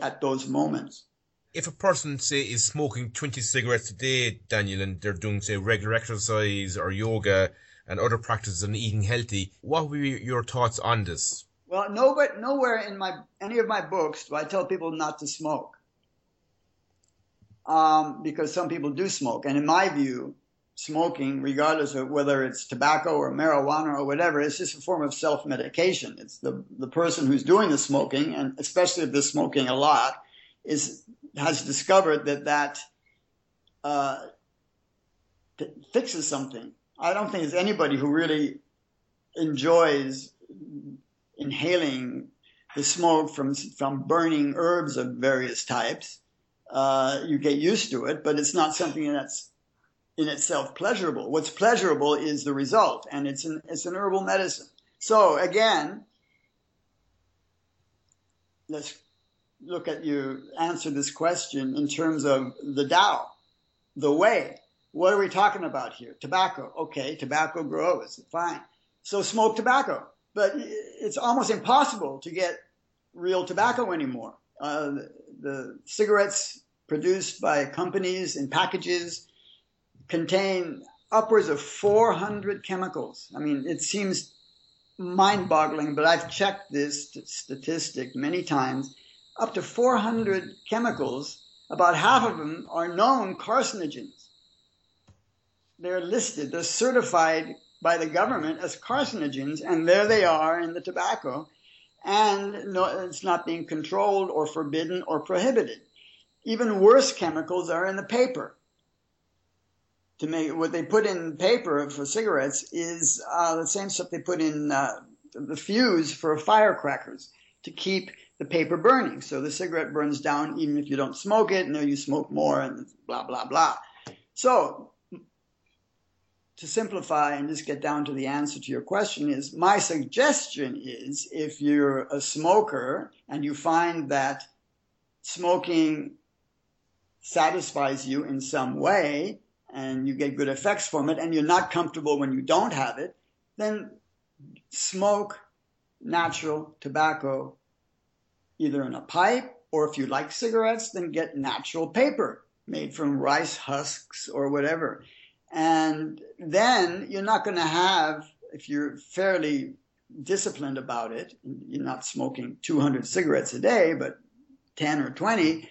at those moments. If a person, say, is smoking 20 cigarettes a day, Daniel, and they're doing, say, regular exercise or yoga and other practices and eating healthy, what would be your thoughts on this? Well, no, but nowhere in my any of my books do I tell people not to smoke, um, because some people do smoke, and in my view, smoking, regardless of whether it's tobacco or marijuana or whatever, it's just a form of self-medication. It's the the person who's doing the smoking, and especially if they're smoking a lot, is has discovered that that uh, fixes something. I don't think there's anybody who really enjoys inhaling the smoke from from burning herbs of various types. Uh, you get used to it, but it's not something that's in itself pleasurable. What's pleasurable is the result, and it's an it's an herbal medicine. So again, let's look at you answer this question in terms of the Tao, the way. What are we talking about here? Tobacco. Okay, tobacco grows. Fine. So smoke tobacco. But it's almost impossible to get real tobacco anymore. Uh, the, cigarettes produced by companies in packages contain upwards of 400 chemicals. I mean, it seems mind boggling, but I've checked this statistic many times. Up to 400 chemicals, about half of them are known carcinogens. They're listed, they're certified by the government as carcinogens, and there they are in the tobacco, and no, it's not being controlled or forbidden or prohibited. Even worse chemicals are in the paper to make what they put in paper for cigarettes is uh, the same stuff they put in uh, the fuse for firecrackers to keep the paper burning. So the cigarette burns down even if you don't smoke it, and then you smoke more, and blah blah blah. So to simplify and just get down to the answer to your question is my suggestion is if you're a smoker and you find that smoking satisfies you in some way and you get good effects from it and you're not comfortable when you don't have it, then smoke natural tobacco either in a pipe or if you like cigarettes, then get natural paper made from rice husks or whatever. And then you're not going to have, if you're fairly disciplined about it, you're not smoking 200 cigarettes a day, but 10 or 20,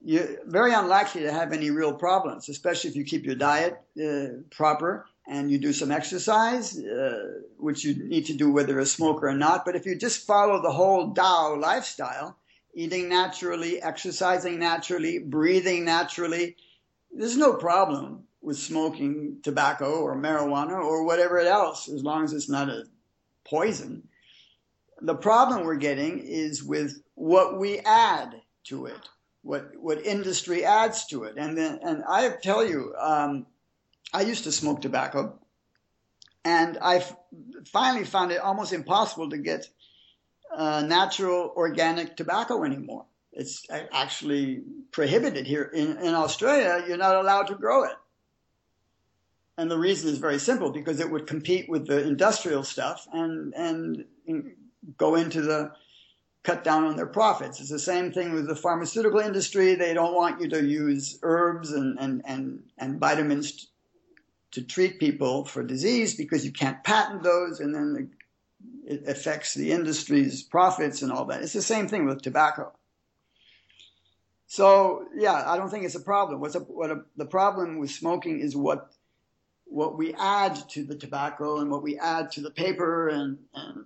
you're very unlikely to have any real problems, especially if you keep your diet uh, proper and you do some exercise, uh, which you need to do whether you're a smoker or not. But if you just follow the whole Tao lifestyle, eating naturally, exercising naturally, breathing naturally, there's no problem with smoking tobacco or marijuana or whatever else, as long as it's not a poison. The problem we're getting is with what we add to it what what industry adds to it. And then, and I tell you, um, I used to smoke tobacco, and I finally found it almost impossible to get uh, natural organic tobacco anymore. It's actually prohibited here in, in Australia. You're not allowed to grow it. And the reason is very simple because it would compete with the industrial stuff and, and go into the cut down on their profits. It's the same thing with the pharmaceutical industry. They don't want you to use herbs and, and, and, and vitamins to treat people for disease because you can't patent those and then it affects the industry's profits and all that. It's the same thing with tobacco. So yeah, I don't think it's a problem. What's a, what a, the problem with smoking is what what we add to the tobacco and what we add to the paper and, and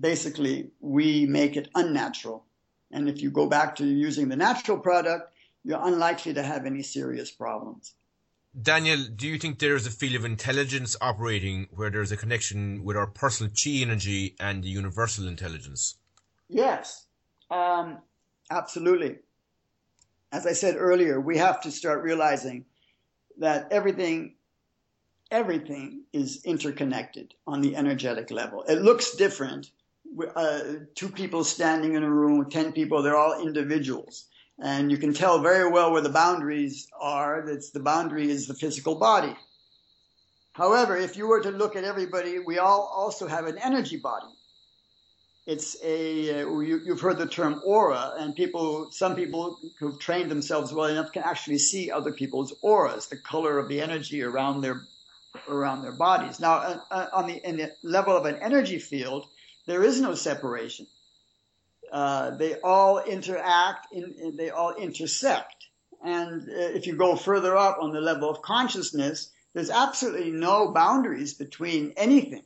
basically we make it unnatural. And if you go back to using the natural product, you're unlikely to have any serious problems. Daniel, do you think there is a field of intelligence operating where there's a connection with our personal chi energy and the universal intelligence? Yes, um, absolutely. As I said earlier, we have to start realizing that everything everything is interconnected on the energetic level. It looks different uh, two people standing in a room with 10 people, they're all individuals. And you can tell very well where the boundaries are. That's the boundary is the physical body. However, if you were to look at everybody, we all also have an energy body. It's a, uh, you, you've heard the term aura, and people, some people who've trained themselves well enough can actually see other people's auras, the color of the energy around their, around their bodies. Now, uh, uh, on the, in the level of an energy field, there is no separation. Uh, they all interact, in, in- they all intersect. And uh, if you go further up on the level of consciousness, there's absolutely no boundaries between anything.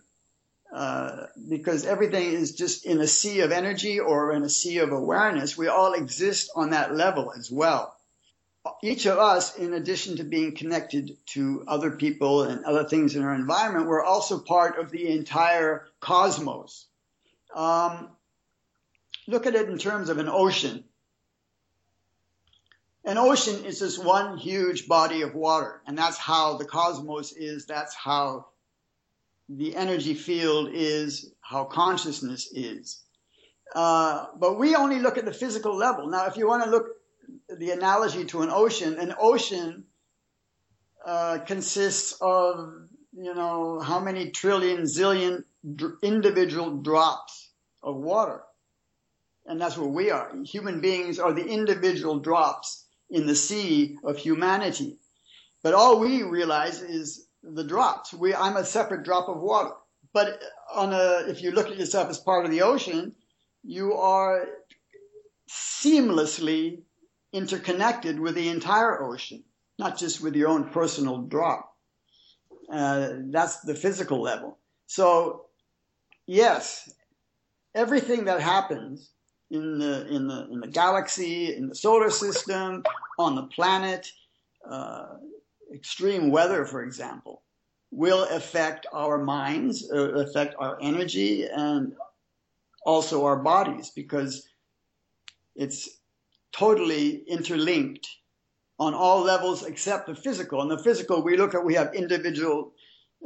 Uh, because everything is just in a sea of energy or in a sea of awareness. We all exist on that level as well. Each of us, in addition to being connected to other people and other things in our environment, we're also part of the entire cosmos. Um, look at it in terms of an ocean. An ocean is just one huge body of water, and that's how the cosmos is. That's how the energy field is, how consciousness is. Uh, but we only look at the physical level. Now, if you want to look the analogy to an ocean, an ocean uh, consists of, you know, how many trillion, zillion dr- individual drops of water. And that's what we are. Human beings are the individual drops in the sea of humanity. But all we realize is the drops. We, I'm a separate drop of water. But on a, if you look at yourself as part of the ocean, you are seamlessly interconnected with the entire ocean, not just with your own personal drop. Uh, that's the physical level. So, yes, everything that happens in the in the in the galaxy, in the solar system, on the planet, uh, extreme weather, for example, will affect our minds, uh, affect our energy, and also our bodies because it's totally interlinked on all levels except the physical. And the physical, we look at, we have individual,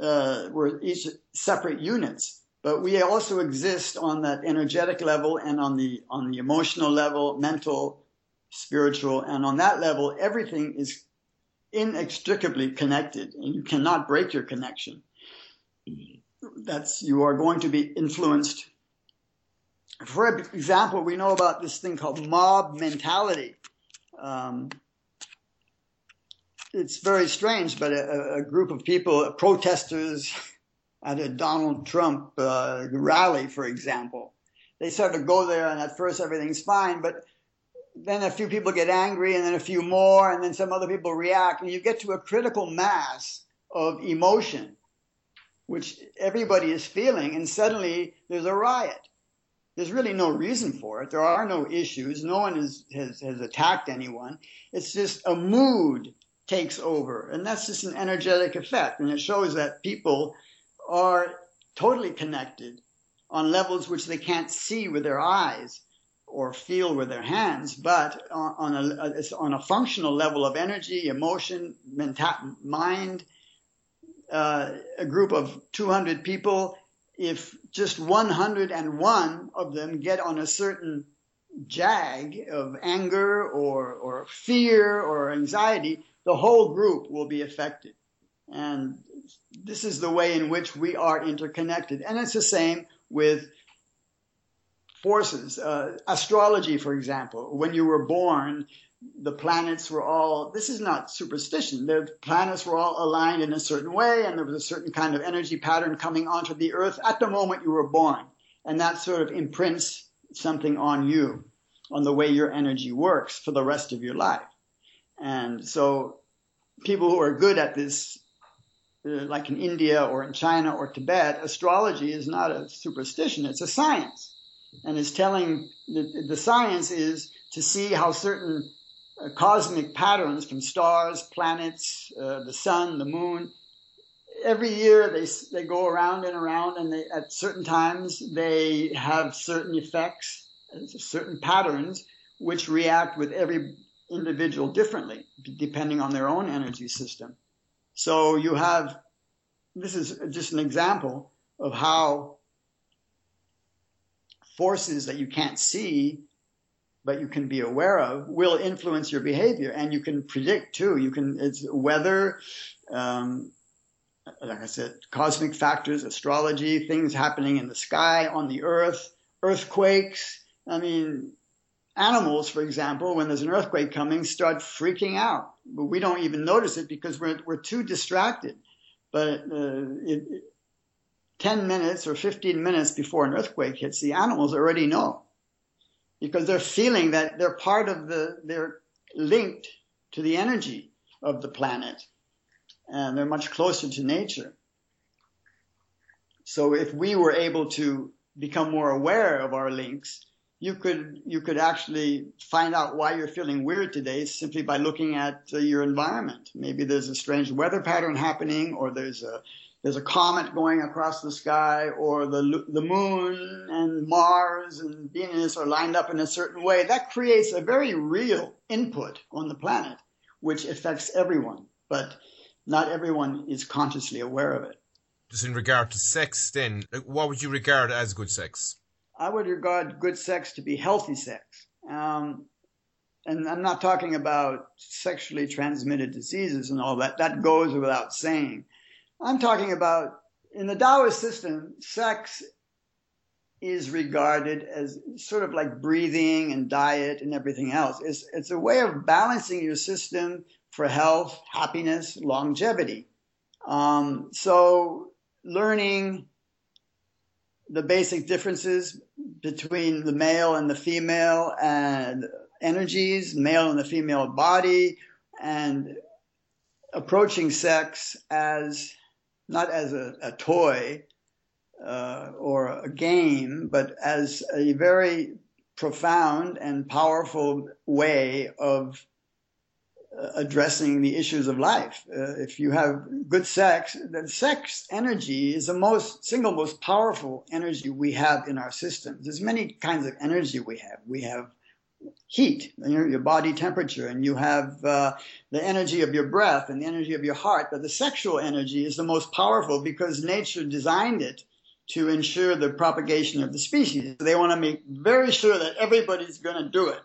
uh, we're each separate units, but we also exist on that energetic level and on the on the emotional level, mental, spiritual, and on that level, everything is inextricably connected, and you cannot break your connection. That's you are going to be influenced. For example, we know about this thing called mob mentality. Um, it's very strange, but a, a group of people, protesters at a Donald Trump uh, rally, for example, they sort of go there, and at first everything's fine, but then a few people get angry, and then a few more, and then some other people react, and you get to a critical mass of emotion, which everybody is feeling, and suddenly there's a riot. There's really no reason for it. There are no issues. No one is, has, has attacked anyone. It's just a mood takes over. And that's just an energetic effect. And it shows that people are totally connected on levels which they can't see with their eyes or feel with their hands, but on, a, on a functional level of energy, emotion, mind, uh, a group of 200 people, if just 101 of them get on a certain jag of anger or, or fear or anxiety, the whole group will be affected. And this is the way in which we are interconnected. And it's the same with forces. Uh, astrology, for example, when you were born, the planets were all, this is not superstition, the planets were all aligned in a certain way, and there was a certain kind of energy pattern coming onto the earth at the moment you were born. And that sort of imprints something on you, on the way your energy works for the rest of your life. And so people who are good at this, uh, like in India or in China or Tibet, astrology is not a superstition, it's a science. And is telling, the, the science is to see how certain uh, cosmic patterns from stars, planets, uh, the sun, the moon. Every year they they go around and around, and they, at certain times they have certain effects, certain patterns, which react with every individual differently, depending on their own energy system. So you have this is just an example of how forces that you can't see but you can be aware of will influence your behavior and you can predict too you can it's weather um, like I said, cosmic factors, astrology, things happening in the sky, on the earth, earthquakes. I mean, animals, for example, when there's an earthquake coming, start freaking out. But we don't even notice it because we're, we're too distracted. But uh, it, it, 10 minutes or 15 minutes before an earthquake hits, the animals already know because they're feeling that they're part of the, they're linked to the energy of the planet and they're much closer to nature. So if we were able to become more aware of our links, you could you could actually find out why you're feeling weird today simply by looking at uh, your environment. Maybe there's a strange weather pattern happening, or there's a there's a comet going across the sky, or the the moon and Mars and Venus are lined up in a certain way. That creates a very real input on the planet, which affects everyone. But not everyone is consciously aware of it. Just in regard to sex, then, what would you regard as good sex? I would regard good sex to be healthy sex. Um, and I'm not talking about sexually transmitted diseases and all that. That goes without saying. I'm talking about in the Taoist system, sex is regarded as sort of like breathing and diet and everything else. It's, it's a way of balancing your system for health, happiness, longevity. Um, so learning the basic differences between the male and the female and energies, male and the female body, and approaching sex as not as a, a toy uh, or a game, but as a very profound and powerful way of uh, addressing the issues of life. Uh, if you have good sex, then sex energy is the most single most powerful energy we have in our systems. There's many kinds of energy we have. We have heat, your, your body temperature, and you have uh, the energy of your breath and the energy of your heart. But the sexual energy is the most powerful because nature designed it to ensure the propagation of the species. They want to make very sure that everybody's going to do it.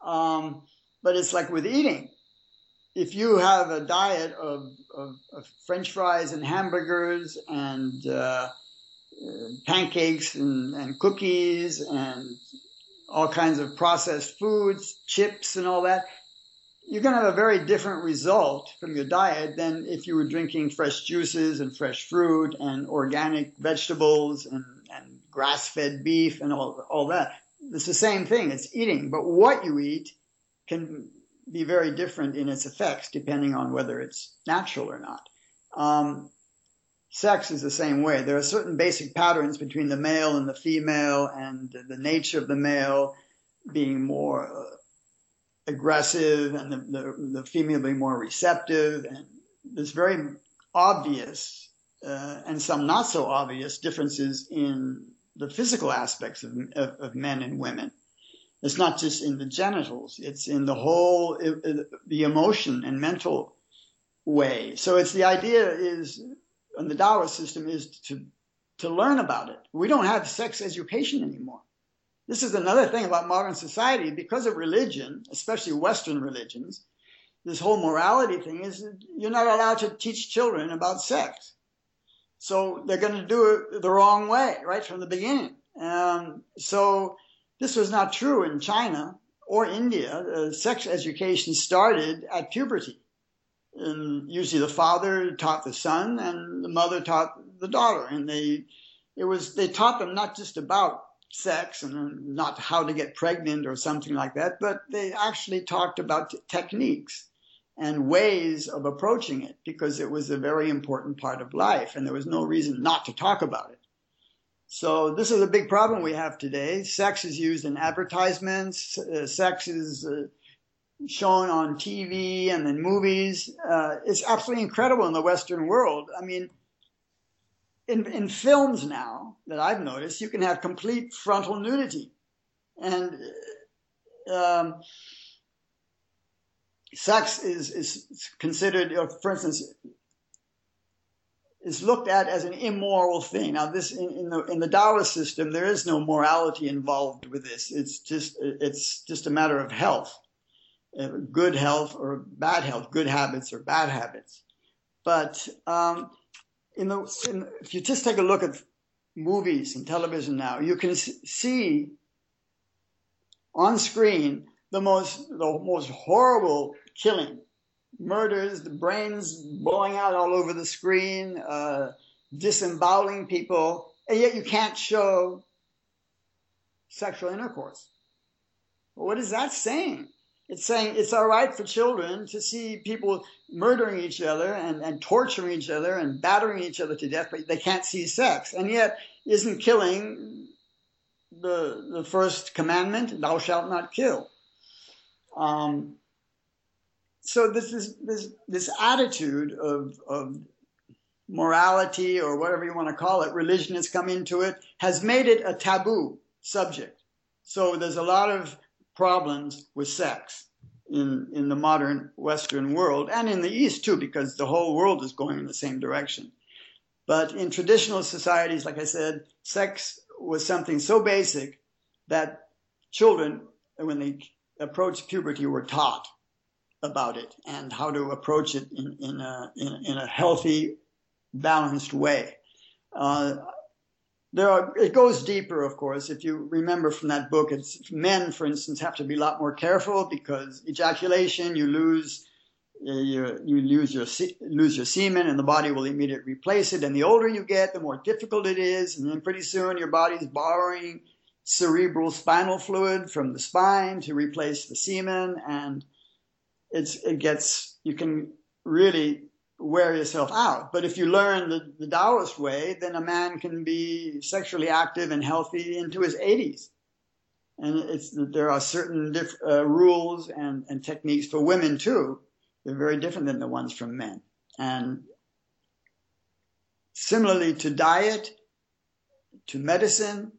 Um, but it's like with eating. If you have a diet of, of, of French fries and hamburgers and uh, pancakes and, and cookies and all kinds of processed foods, chips and all that, you're going to have a very different result from your diet than if you were drinking fresh juices and fresh fruit and organic vegetables and, and grass fed beef and all, all that. It's the same thing. It's eating, but what you eat can be very different in its effects depending on whether it's natural or not. Um, sex is the same way. There are certain basic patterns between the male and the female, and the nature of the male being more uh, aggressive and the, the, the, female being more receptive. And there's very obvious uh, and some not so obvious differences in the physical aspects of, of, of men and women. It's not just in the genitals, it's in the whole, the emotion and mental way. So it's the idea is, in the Taoist system, is to, to learn about it. We don't have sex education anymore. This is another thing about modern society because of religion, especially Western religions. This whole morality thing is you're not allowed to teach children about sex. So they're going to do it the wrong way right from the beginning. Um, so this was not true in China or India. Uh, sex education started at puberty. And usually the father taught the son and the mother taught the daughter. And they, it was, they taught them not just about sex and not how to get pregnant or something like that, but they actually talked about t- techniques and ways of approaching it because it was a very important part of life and there was no reason not to talk about it. So this is a big problem we have today. Sex is used in advertisements. Uh, sex is uh, shown on TV and in movies. Uh, it's absolutely incredible in the Western world. I mean, in, in films now that I've noticed, you can have complete frontal nudity. And um, sex is, is considered, for instance, is looked at as an immoral thing. Now, this in, in, the in the Taoist system, there is no morality involved with this. It's just it's just a matter of health, uh, good health or bad health, good habits or bad habits. But um, in the in, if you just take a look at movies and television now, you can see on screen the most the most horrible killing, murders, the brains blowing out all over the screen, uh, disemboweling people, and yet you can't show sexual intercourse. What is that saying? It's saying it's all right for children to see people murdering each other and, and torturing each other and battering each other to death, but they can't see sex. And yet, isn't killing the the first commandment? Thou shalt not kill. Um, so this is this this attitude of of morality or whatever you want to call it, religion has come into it, has made it a taboo subject. So there's a lot of problems with sex in in the modern Western world and in the East too, because the whole world is going in the same direction. But in traditional societies, like I said, sex was something so basic that children, when they approached puberty, were taught about it and how to approach it in, in, a, in, in a healthy, balanced way. Uh, there are, it goes deeper, of course. If you remember from that book, it's men, for instance, have to be a lot more careful because ejaculation, you lose, uh, you, you lose your lose your semen, and the body will immediately replace it. And the older you get, the more difficult it is, and then pretty soon your body's borrowing cerebral spinal fluid from the spine to replace the semen, and it's it gets you can really wear yourself out. But if you learn the, the Taoist way, then a man can be sexually active and healthy into his 80s. And it's there are certain diff, uh, rules and, and techniques for women too. They're very different than the ones from men. And similarly to diet, to medicine,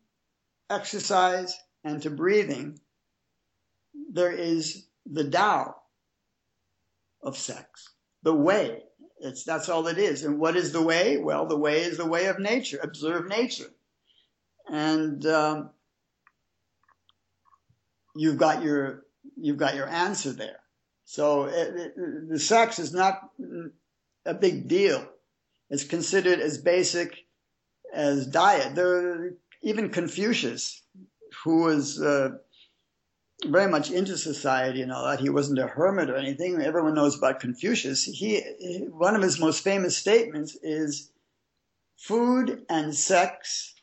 exercise, and to breathing, there is the Tao of sex, the way. It's, that's all it is. And what is the way? Well, the way is the way of nature. Observe nature. And um, you've got your you've got your answer there. So it, it, the sex is not a big deal. It's considered as basic as diet. There, even Confucius, who was uh, very much into society and all that. He wasn't a hermit or anything. Everyone knows about Confucius. He, one of his most famous statements is, "Food and sex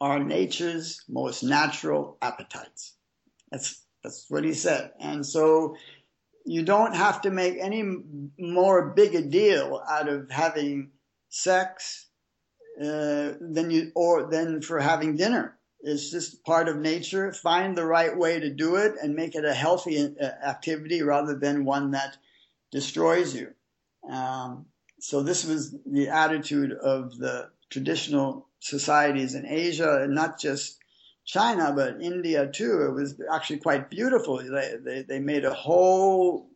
are nature's most natural appetites." That's that's what he said. And so you don't have to make any more big a deal out of having sex uh, than you or than for having dinner. It's just part of nature. Find the right way to do it and make it a healthy uh, activity rather than one that destroys you. Um, so this was the attitude of the traditional societies in Asia, and not just China, but India too. It was actually quite beautiful. They, they, they made a whole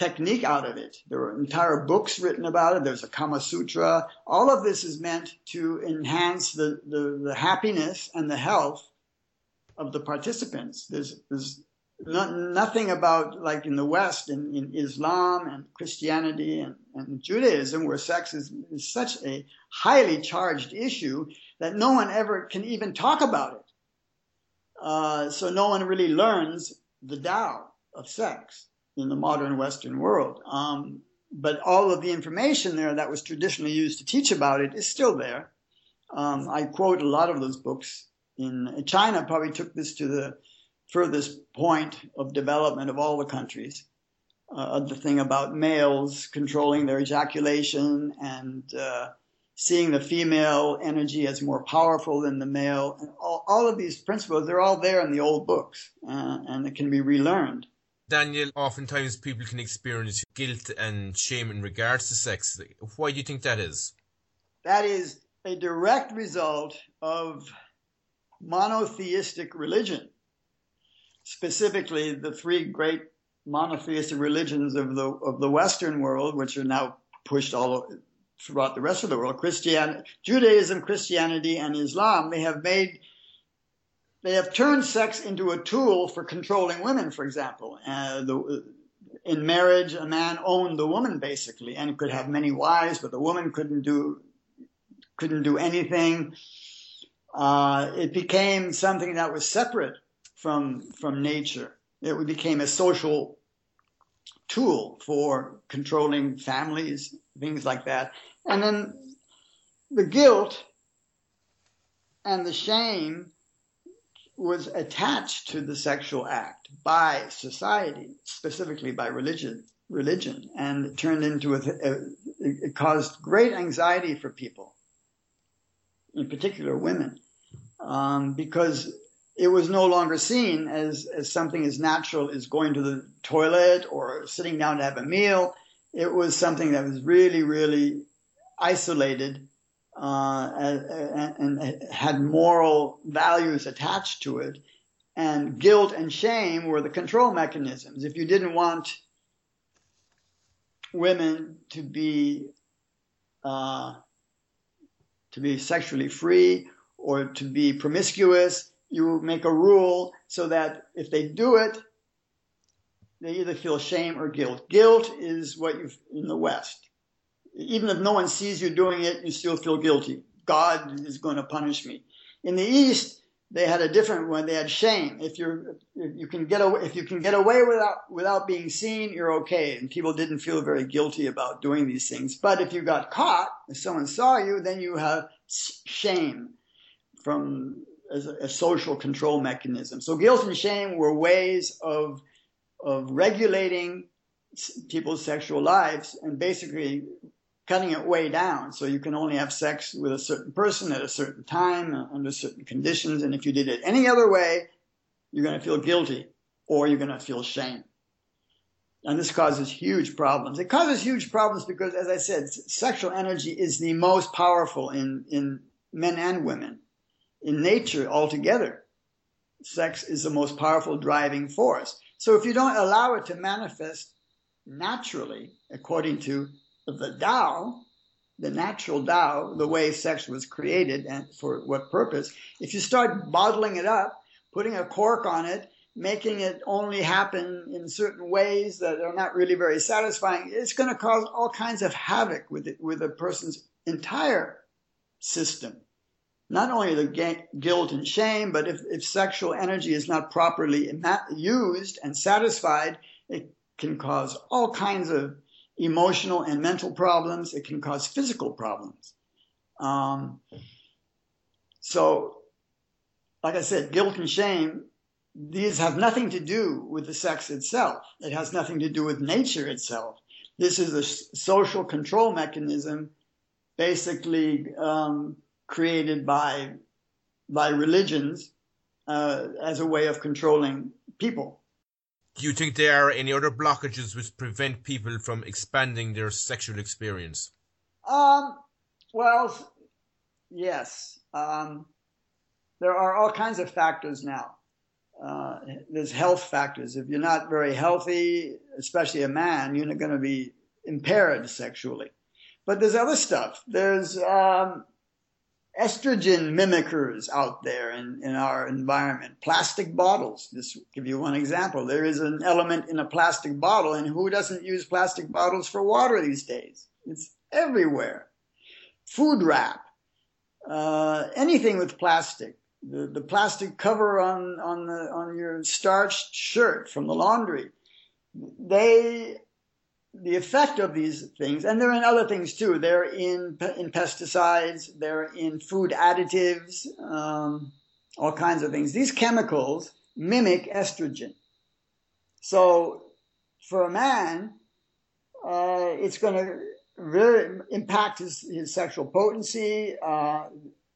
technique out of it. There were entire books written about it. There's a Kama Sutra. All of this is meant to enhance the, the, the happiness and the health of the participants. There's, there's not, nothing about like in the West, in, in Islam and Christianity and, and Judaism, where sex is, is such a highly charged issue that no one ever can even talk about it. Uh, so no one really learns the Tao of sex in the modern Western world. Um, but all of the information there that was traditionally used to teach about it is still there. Um, I quote a lot of those books. In China, probably took this to the furthest point of development of all the countries. Uh, the thing about males controlling their ejaculation and uh, seeing the female energy as more powerful than the male. All, all of these principles, they're all there in the old books, uh, and it can be relearned. Daniel, oftentimes people can experience guilt and shame in regards to sex. Why do you think that is? That is a direct result of monotheistic religion, specifically the three great monotheistic religions of the of the Western world, which are now pushed all throughout the rest of the world. Christian, Judaism, Christianity, and Islam. They have made they have turned sex into a tool for controlling women, for example. Uh, the, in marriage, a man owned the woman basically, and could have many wives, but the woman couldn't do couldn't do anything. Uh, it became something that was separate from from nature. It became a social tool for controlling families, things like that. And then the guilt and the shame was attached to the sexual act by society, specifically by religion, religion, and turned into a, a it caused great anxiety for people, in particular women, um, because it was no longer seen as, as something as natural as going to the toilet or sitting down to have a meal. It was something that was really, really isolated uh, and, and had moral values attached to it. And guilt and shame were the control mechanisms. If you didn't want women to be uh, to be sexually free or to be promiscuous, you make a rule so that if they do it, they either feel shame or guilt. Guilt is what you in the West even if no one sees you doing it, you still feel guilty. God is going to punish me. In the East, they had a different one. They had shame. If if you can get away, if you can get away without, without being seen, you're okay. And people didn't feel very guilty about doing these things. But if you got caught, if someone saw you, then you have shame from as a, a social control mechanism. So guilt and shame were ways of, of regulating people's sexual lives and basically cutting it way down. So you can only have sex with a certain person at a certain time uh, under certain conditions. And if you did it any other way, you're going to feel guilty or you're going to feel shame. And this causes huge problems. It causes huge problems because, as I said, sexual energy is the most powerful in, in men and women. In nature altogether, sex is the most powerful driving force. So if you don't allow it to manifest naturally, according to the Tao, the natural Tao, the way sex was created and for what purpose, if you start bottling it up, putting a cork on it, making it only happen in certain ways that are not really very satisfying, it's going to cause all kinds of havoc with it, with a person's entire system. Not only the guilt and shame, but if, if sexual energy is not properly used and satisfied, it can cause all kinds of emotional and mental problems. It can cause physical problems. Um, so, like I said, guilt and shame, these have nothing to do with the sex itself. It has nothing to do with nature itself. This is a social control mechanism basically um, created by, by religions uh, as a way of controlling people. Do you think there are any other blockages which prevent people from expanding their sexual experience? Um, well, yes. Um, there are all kinds of factors now. Uh, there's health factors. If you're not very healthy, especially a man, you're not going to be impaired sexually. But there's other stuff. There's um, estrogen mimickers out there in, in our environment. Plastic bottles. Just give you one example. There is an element in a plastic bottle, and who doesn't use plastic bottles for water these days? It's everywhere. Food wrap. Uh, anything with plastic. The, the plastic cover on, on, the, on your starched shirt from the laundry. They the effect of these things, and they're in other things too. They're in in pesticides, they're in food additives, um, all kinds of things. These chemicals mimic estrogen. So, for a man, uh, it's going to really impact his, his sexual potency. Uh,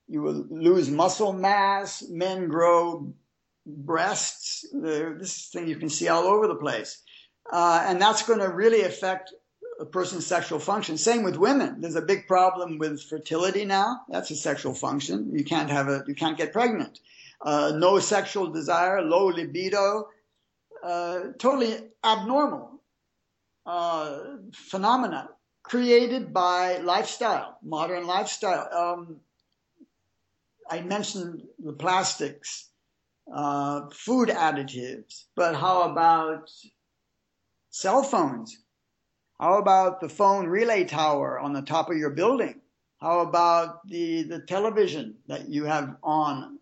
you will lose muscle mass. Men grow breasts. This thing you can see all over the place. Uh, and that's going to really affect a person's sexual function. Same with women. There's a big problem with fertility now. That's a sexual function. You can't have a, you can't get pregnant. Uh, no sexual desire, low libido, uh, totally abnormal uh, phenomena created by lifestyle, modern lifestyle. Um, I mentioned the plastics, uh, food additives, but how about cell phones? How about the phone relay tower on the top of your building? How about the, the television that you have on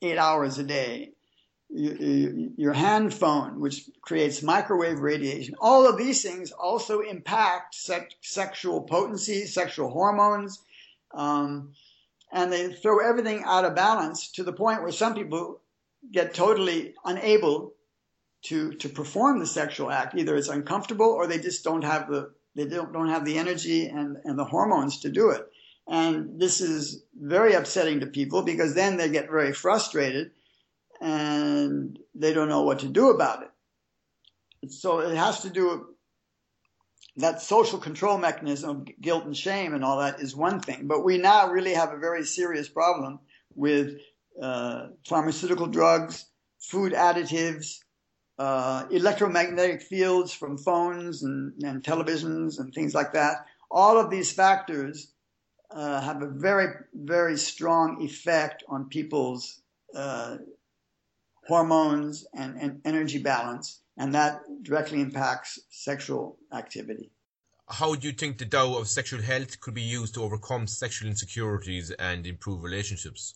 eight hours a day? Your hand phone, which creates microwave radiation. All of these things also impact sex, sexual potency, sexual hormones, um, and they throw everything out of balance to the point where some people get totally unable to to perform the sexual act. Either it's uncomfortable or they just don't have the they don't, don't have the energy and, and the hormones to do it. And this is very upsetting to people because then they get very frustrated and they don't know what to do about it. So it has to do that social control mechanism of guilt and shame and all that is one thing. But we now really have a very serious problem with uh, pharmaceutical drugs, food additives, uh, electromagnetic fields from phones and, and, televisions and things like that. All of these factors uh, have a very, very strong effect on people's uh, hormones and, and energy balance, and that directly impacts sexual activity. How do you think the Tao of sexual health could be used to overcome sexual insecurities and improve relationships?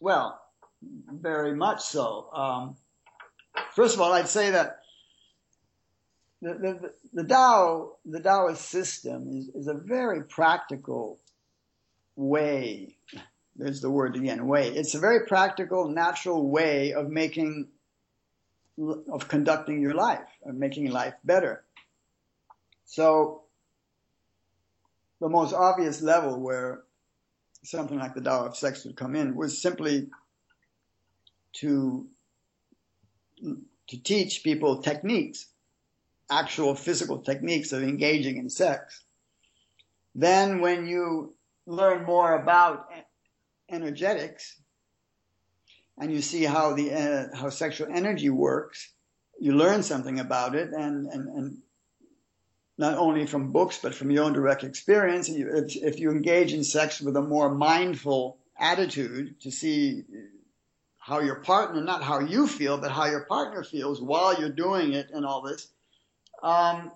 Well, very much so. Um, first of all, I'd say that the, the, the Tao, the Taoist system is, is a very practical way. There's the word again, way. It's a very practical, natural way of making, of conducting your life, of making life better. So, the most obvious level where something like the Tao of sex would come in was simply to to teach people techniques, actual physical techniques of engaging in sex. Then when you learn more about energetics and you see how the uh, how sexual energy works, you learn something about it and and, and not only from books but from your own direct experience. If, if you engage in sex with a more mindful attitude to see how your partner, not how you feel, but how your partner feels while you're doing it and all this, um,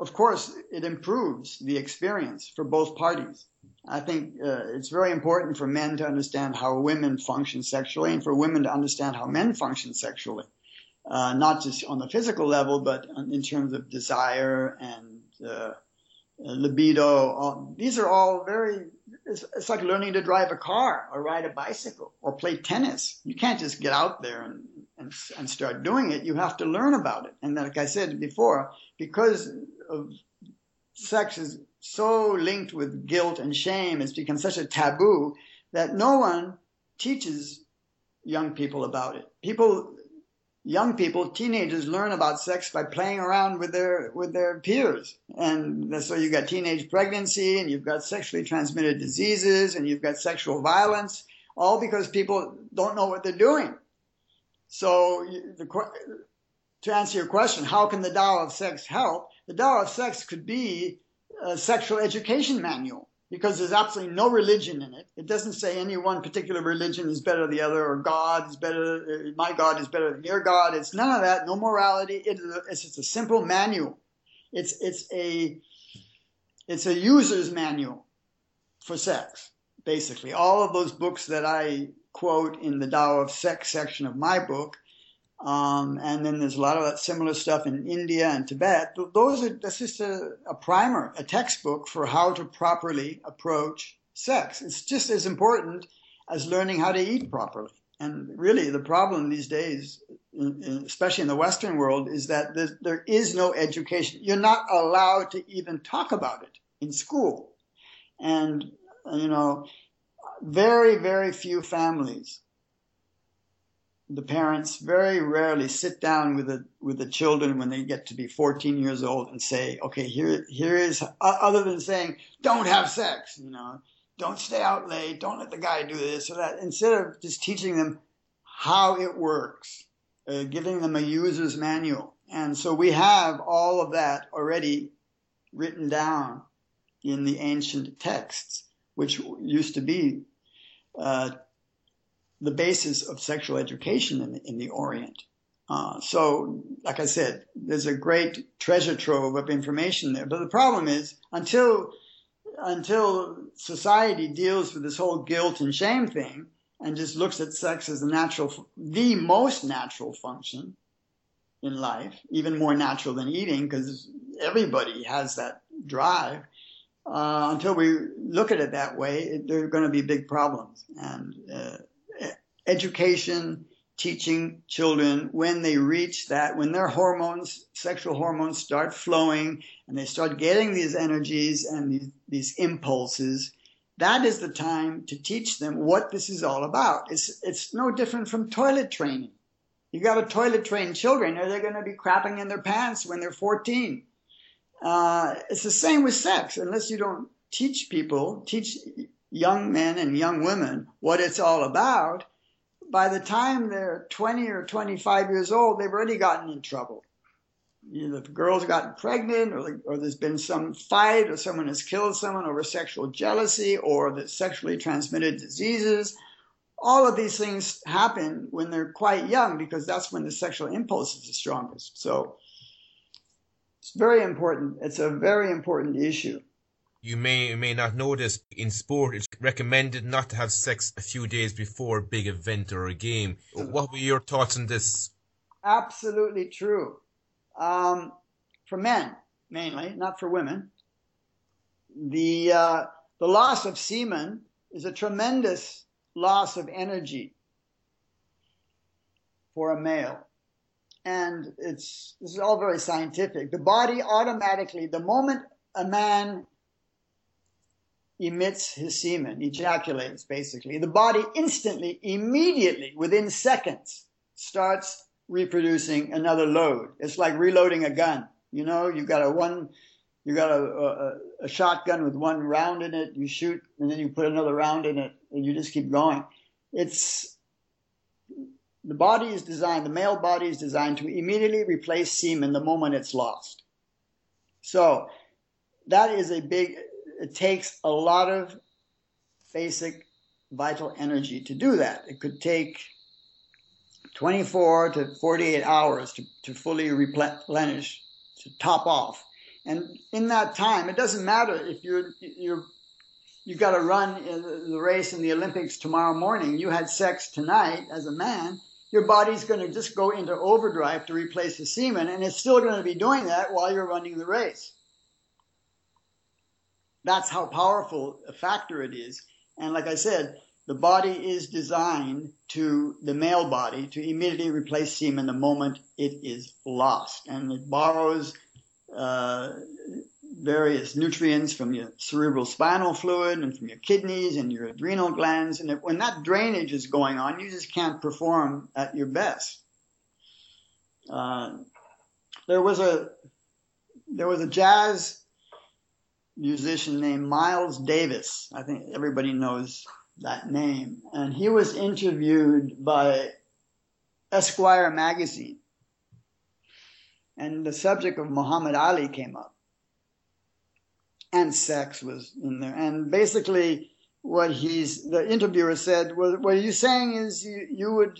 of course, it improves the experience for both parties. I think uh, it's very important for men to understand how women function sexually and for women to understand how men function sexually. Uh, not just on the physical level, but in terms of desire and uh, libido. All, these are all very it's, it's like learning to drive a car or ride a bicycle or play tennis. You can't just get out there and, and, and start doing it. You have to learn about it. And like I said before, because of sex is so linked with guilt and shame, it's become such a taboo that no one teaches young people about it. People young people, teenagers learn about sex by playing around with their with their peers, and so you've got teenage pregnancy, and you've got sexually transmitted diseases, and you've got sexual violence, all because people don't know what they're doing. So the, to answer your question, how can the Tao of Sex help? The Tao of Sex could be a sexual education manual because there's absolutely no religion in it. It doesn't say any one particular religion is better than the other, or God is better, uh, my God is better than your God. It's none of that. No morality. It's just a simple manual. It's it's a it's a user's manual for sex, basically. All of those books that I quote in the Tao of Sex section of my book um, and then there's a lot of that similar stuff in India and Tibet. Those are that's just a, a primer, a textbook for how to properly approach sex. It's just as important as learning how to eat properly. And really, the problem these days, especially in the Western world, is that there is no education. You're not allowed to even talk about it in school. And, you know, very, very few families the parents very rarely sit down with the with the children when they get to be 14 years old and say, okay, here here is other than saying don't have sex, you know, don't stay out late, don't let the guy do this or that. Instead of just teaching them how it works, uh, giving them a user's manual, and so we have all of that already written down in the ancient texts, which used to be uh, the basis of sexual education in in the Orient. Uh, so, like I said, there's a great treasure trove of information there. But the problem is, until until society deals with this whole guilt and shame thing and just looks at sex as the natural, the most natural function in life, even more natural than eating, because everybody has that drive. Uh, until we look at it that way, it, there are going to be big problems. And uh, education, teaching children when they reach that, when their hormones, sexual hormones start flowing and they start getting these energies and these, these impulses, that is the time to teach them what this is all about. It's, it's no different from toilet training. You got to toilet train children or they're going to be crapping in their pants when they're 14. Uh, it's the same with sex. Unless you don't teach people, teach young men and young women what it's all about, by the time they're 20 or 25 years old, they've already gotten in trouble. Either the girl's gotten pregnant, or, or there's been some fight, or someone has killed someone over sexual jealousy, or the sexually transmitted diseases. All of these things happen when they're quite young because that's when the sexual impulse is the strongest. So it's very important. It's a very important issue. You may or may not know this. In sport, it's recommended not to have sex a few days before a big event or a game. What were your thoughts on this? Absolutely true. Um, for men, mainly, not for women. The, uh, the loss of semen is a tremendous loss of energy for a male. And it's, this is all very scientific. The body automatically, the moment a man emits his semen, ejaculates basically, the body instantly, immediately, within seconds, starts reproducing another load. It's like reloading a gun. You know, you got a one, you got a, a, a shotgun with one round in it, you shoot, and then you put another round in it, and you just keep going. It's, the body is designed, the male body is designed to immediately replace semen the moment it's lost. So, that is a big, it takes a lot of basic vital energy to do that. It could take 24 to 48 hours to, to fully replenish, to top off. And in that time, it doesn't matter if you're, you're, you got to run the race in the Olympics tomorrow morning. You had sex tonight as a man. Your body's going to just go into overdrive to replace the semen, and it's still going to be doing that while you're running the race. That's how powerful a factor it is. And like I said, the body is designed to the male body to immediately replace semen the moment it is lost. And it borrows uh, various nutrients from your cerebral spinal fluid and from your kidneys and your adrenal glands. And when that drainage is going on, you just can't perform at your best. Uh, there was a there was a jazz musician named Miles Davis. I think everybody knows that name. And he was interviewed by Esquire magazine. And the subject of Muhammad Ali came up. And sex was in there. And basically, what he's, the interviewer said, well, what you're saying is you, you would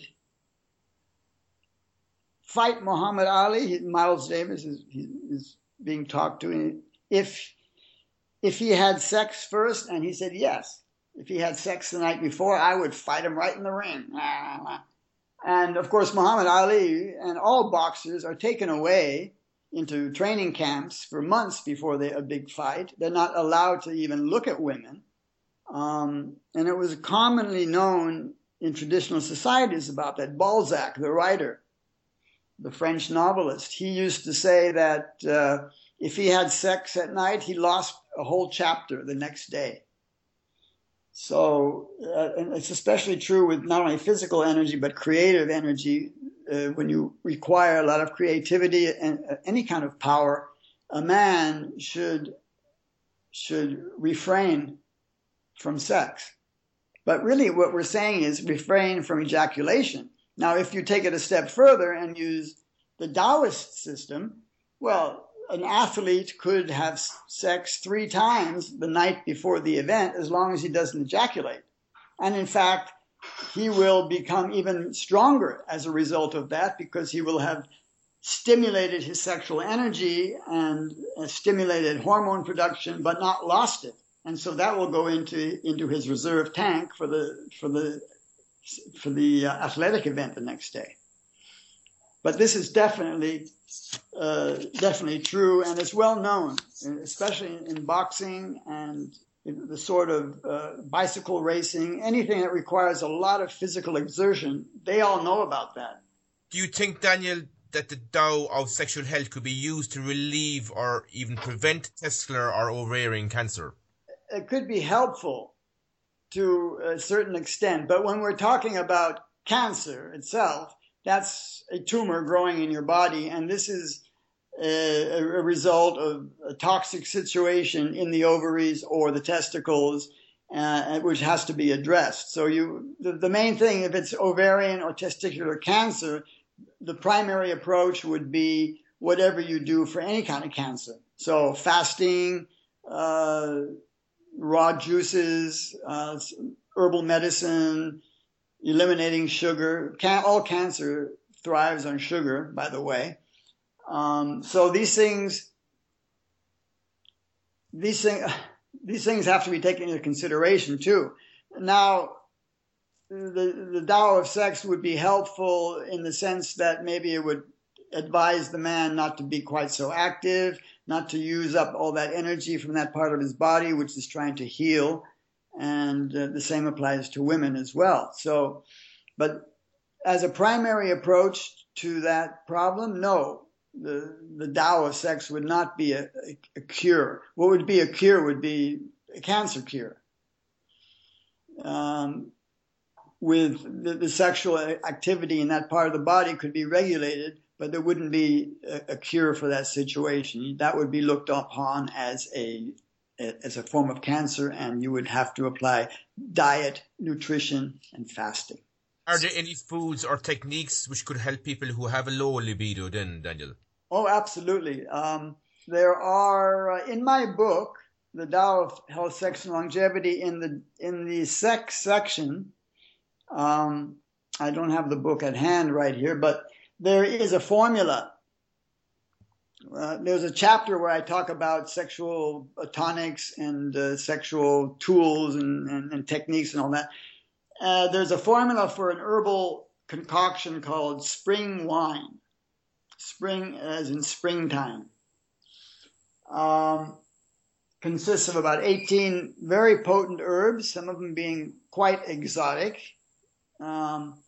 fight Muhammad Ali. Miles Davis is, is being talked to. If if he had sex first? And he said, yes. If he had sex the night before, I would fight him right in the ring. And of course, Muhammad Ali and all boxers are taken away into training camps for months before they, a big fight. They're not allowed to even look at women. Um, and it was commonly known in traditional societies about that. Balzac, the writer, the French novelist, he used to say that uh, if he had sex at night, he lost a whole chapter the next day. So, uh, and it's especially true with not only physical energy, but creative energy. Uh, when you require a lot of creativity and uh, any kind of power, a man should, should refrain from sex. But really what we're saying is refrain from ejaculation. Now, if you take it a step further and use the Taoist system, well, an athlete could have sex three times the night before the event as long as he doesn't ejaculate. And in fact, he will become even stronger as a result of that because he will have stimulated his sexual energy and uh, stimulated hormone production, but not lost it. And so that will go into into his reserve tank for the for the for the uh, athletic event the next day. But this is definitely uh, definitely true, and it's well known, especially in, in boxing and the sort of uh, bicycle racing, anything that requires a lot of physical exertion. They all know about that. Do you think, Daniel, that the Tao of sexual health could be used to relieve or even prevent testicular or ovarian cancer? It could be helpful to a certain extent, but when we're talking about cancer itself, that's a tumor growing in your body, and this is a, a result of a toxic situation in the ovaries or the testicles, uh, which has to be addressed. So you, the, the main thing, if it's ovarian or testicular cancer, the primary approach would be whatever you do for any kind of cancer. So fasting, uh, raw juices, uh, herbal medicine, eliminating sugar. Can- all cancer thrives on sugar, by the way. Um, so these things, these things, these things have to be taken into consideration too. Now, the the Tao of sex would be helpful in the sense that maybe it would advise the man not to be quite so active, not to use up all that energy from that part of his body which is trying to heal, and uh, the same applies to women as well. So, but as a primary approach to that problem, no. The, the Tao of sex would not be a, a, a cure. What would be a cure would be a cancer cure. Um, with the, the, sexual activity in that part of the body could be regulated, but there wouldn't be a, a, cure for that situation. That would be looked upon as a as a form of cancer, and you would have to apply diet, nutrition, and fasting. Are there any foods or techniques which could help people who have a low libido? Then, Daniel. Oh, absolutely. Um, there are uh, in my book, the Tao of Health, Sex, and Longevity, in the in the sex section um, I don't have the book at hand right here, but there is a formula. Uh, there's a chapter where I talk about sexual tonics and uh, sexual tools and, and, and, techniques and all that. Uh, there's a formula for an herbal concoction called spring wine. Spring as in springtime. Um, consists of about 18 very potent herbs, some of them being quite exotic um,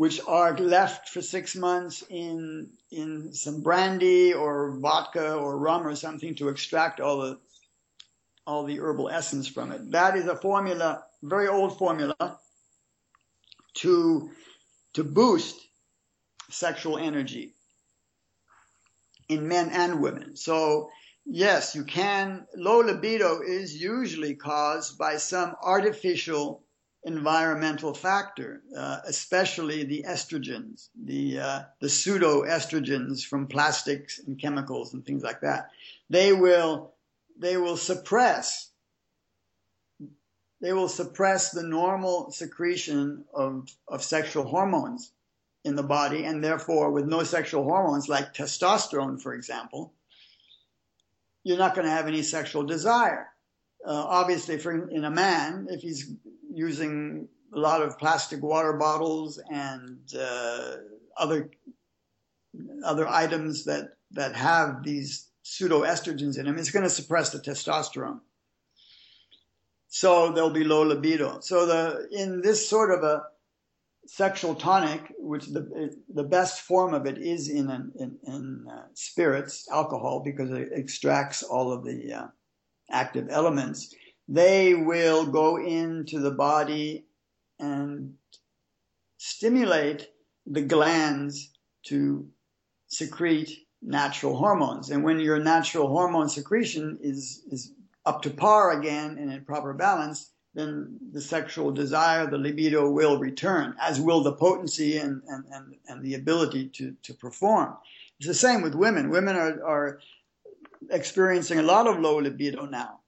which are left for six months in in some brandy or vodka or rum or something to extract all the all the herbal essence from it. That is a formula, very old formula, to to boost sexual energy in men and women. So yes, you can. Low libido is usually caused by some artificial environmental factor, uh, especially the estrogens, the uh, the pseudo estrogens from plastics and chemicals and things like that. They will they will suppress they will suppress the normal secretion of of sexual hormones in the body, and therefore, with no sexual hormones like testosterone, for example, you're not going to have any sexual desire. Uh, obviously, for in a man, if he's using a lot of plastic water bottles and uh, other other items that that have these pseudoestrogens in them, it's going to suppress the testosterone. So there'll be low libido. So the in this sort of a sexual tonic, which the the best form of it is in in, in uh, spirits, alcohol, because it extracts all of the uh, active elements they will go into the body and stimulate the glands to secrete natural hormones. And when your natural hormone secretion is, is up to par again and in proper balance, then the sexual desire, the libido will return, as will the potency and, and, and, and the ability to, to perform. It's the same with women. Women are, are experiencing a lot of low libido now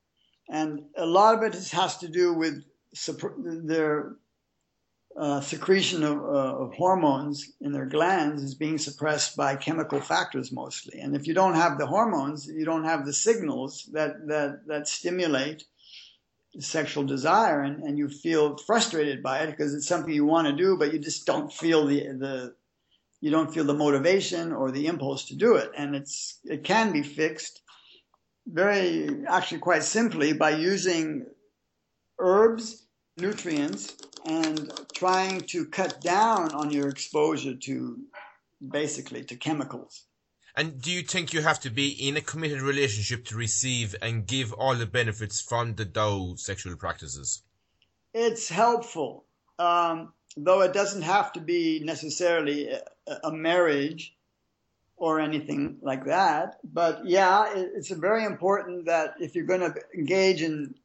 and a lot of it has to do with their uh, secretion of, uh, of hormones in their glands is being suppressed by chemical factors mostly. And if you don't have the hormones, you don't have the signals that, that, that stimulate sexual desire and, and you feel frustrated by it because it's something you want to do, but you just don't feel the, the, you don't feel the motivation or the impulse to do it. And it's, it can be fixed very, actually quite simply by using herbs, nutrients, and trying to cut down on your exposure to basically to chemicals. And do you think you have to be in a committed relationship to receive and give all the benefits from the Tao sexual practices? It's helpful, um, though it doesn't have to be necessarily a, a marriage or anything like that. But yeah, it, it's very important that if you're going to engage in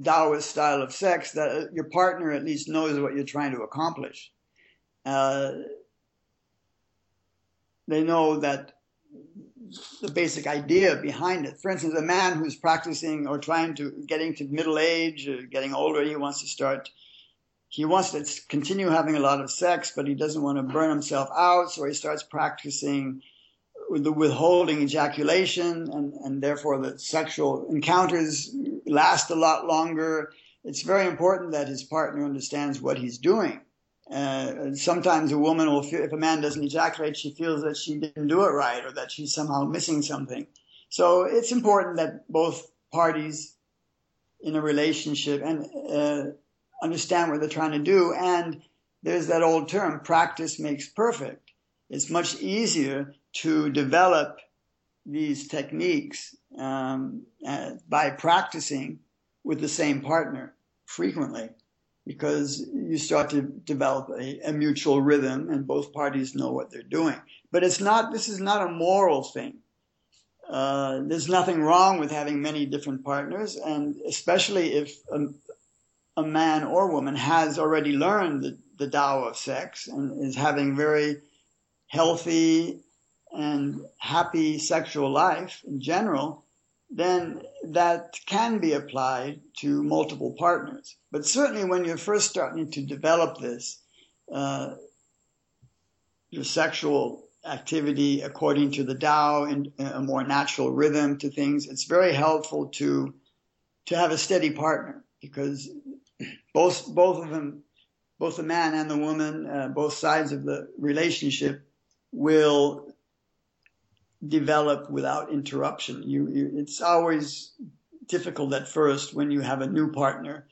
Taoist style of sex, that your partner at least knows what you're trying to accomplish. Uh, they know that the basic idea behind it. For instance, a man who's practicing or trying to getting to middle age, or getting older, he wants to start. He wants to continue having a lot of sex, but he doesn't want to burn himself out, so he starts practicing the withholding ejaculation, and, and therefore the sexual encounters last a lot longer. It's very important that his partner understands what he's doing. Uh, sometimes a woman will feel, if a man doesn't ejaculate, she feels that she didn't do it right or that she's somehow missing something. So it's important that both parties in a relationship and uh, understand what they're trying to do. And there's that old term, practice makes perfect. It's much easier to develop these techniques um, uh, by practicing with the same partner frequently because you start to develop a, a, mutual rhythm and both parties know what they're doing. But it's not, this is not a moral thing. Uh, there's nothing wrong with having many different partners, and especially if a, a man or woman has already learned the, the Tao of sex and is having very healthy and happy sexual life in general, then that can be applied to multiple partners. But certainly when you're first starting to develop this, uh, your sexual activity according to the Tao and a more natural rhythm to things, it's very helpful to to have a steady partner because both both of them, both the man and the woman, uh, both sides of the relationship will develop without interruption. You, you, it's always difficult at first when you have a new partner.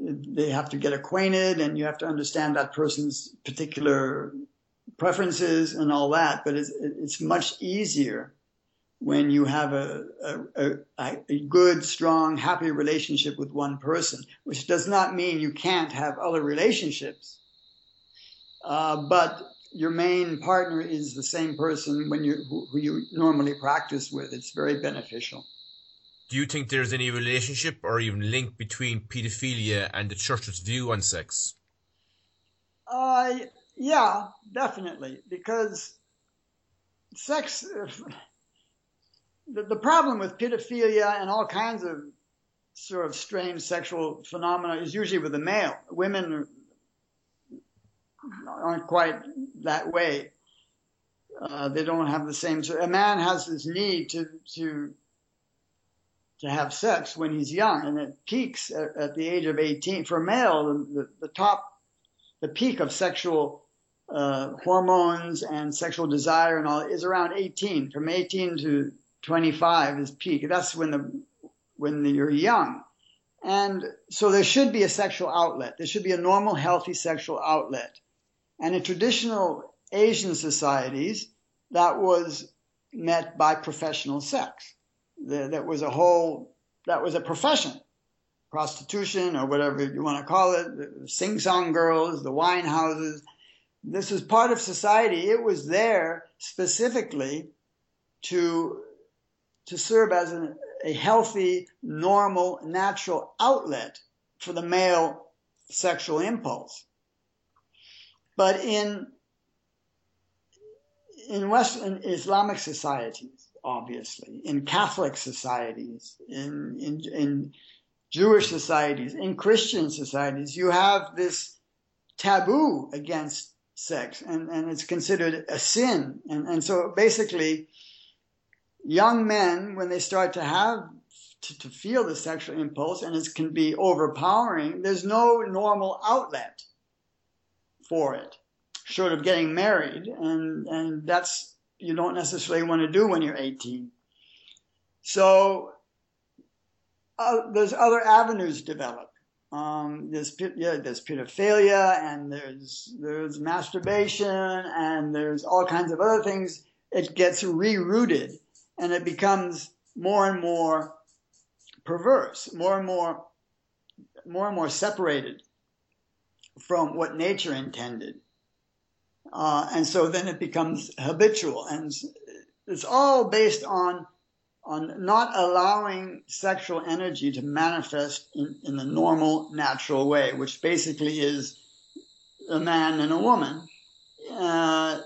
They have to get acquainted and you have to understand that person's particular preferences and all that. But it's, it's much easier when you have a, a, a, a good, strong, happy relationship with one person, which does not mean you can't have other relationships. Uh, but your main partner is the same person when you who, who you normally practice with. It's very beneficial. Do you think there's any relationship or even link between pedophilia and the church's view on sex? Uh, yeah, definitely. Because sex, the, the problem with pedophilia and all kinds of sort of strange sexual phenomena is usually with the male. Women aren't quite that way. Uh, they don't have the same. A man has this need to to to have sex when he's young, and it peaks at, at the age of 18. For male, the, the, the top, the peak of sexual uh, hormones and sexual desire and all is around 18. From 18 to 25 is peak. That's when the when you're young. And so there should be a sexual outlet. There should be a normal, healthy sexual outlet. And in traditional Asian societies, that was met by professional sex. That was a whole, that was a profession. Prostitution or whatever you want to call it, sing song girls, the wine houses. This was part of society. It was there specifically to, to serve as an, a healthy, normal, natural outlet for the male sexual impulse. But in in Western Islamic societies, obviously, in Catholic societies, in, in, in Jewish societies, in Christian societies, you have this taboo against sex and, and it's considered a sin. And, and so basically, young men, when they start to have to, to feel the sexual impulse and it can be overpowering, there's no normal outlet for it, short of getting married. And, and that's, you don't necessarily want to do when you're 18. So uh, there's other avenues develop. Um, there's yeah, there's pedophilia and there's there's masturbation and there's all kinds of other things. It gets rerouted and it becomes more and more perverse, more and more more and more separated from what nature intended. Uh, and so then it becomes habitual and it's all based on on not allowing sexual energy to manifest in, in the normal, natural way, which basically is a man and a woman uh,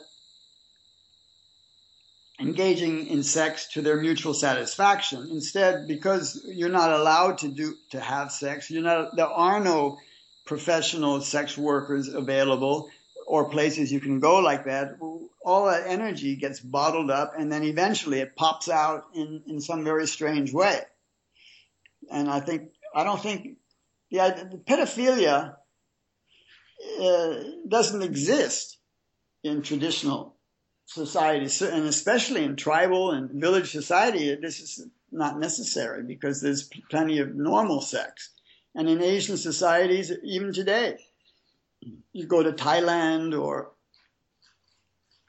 engaging in sex to their mutual satisfaction. Instead, because you're not allowed to do to have sex, you're not. There are no professional sex workers available or places you can go like that all that energy gets bottled up and then eventually it pops out in, in some very strange way. And I think, I don't think, yeah, the pedophilia uh, doesn't exist in traditional societies, and especially in tribal and village society, this is not necessary because there's plenty of normal sex. And in Asian societies, even today, you go to Thailand or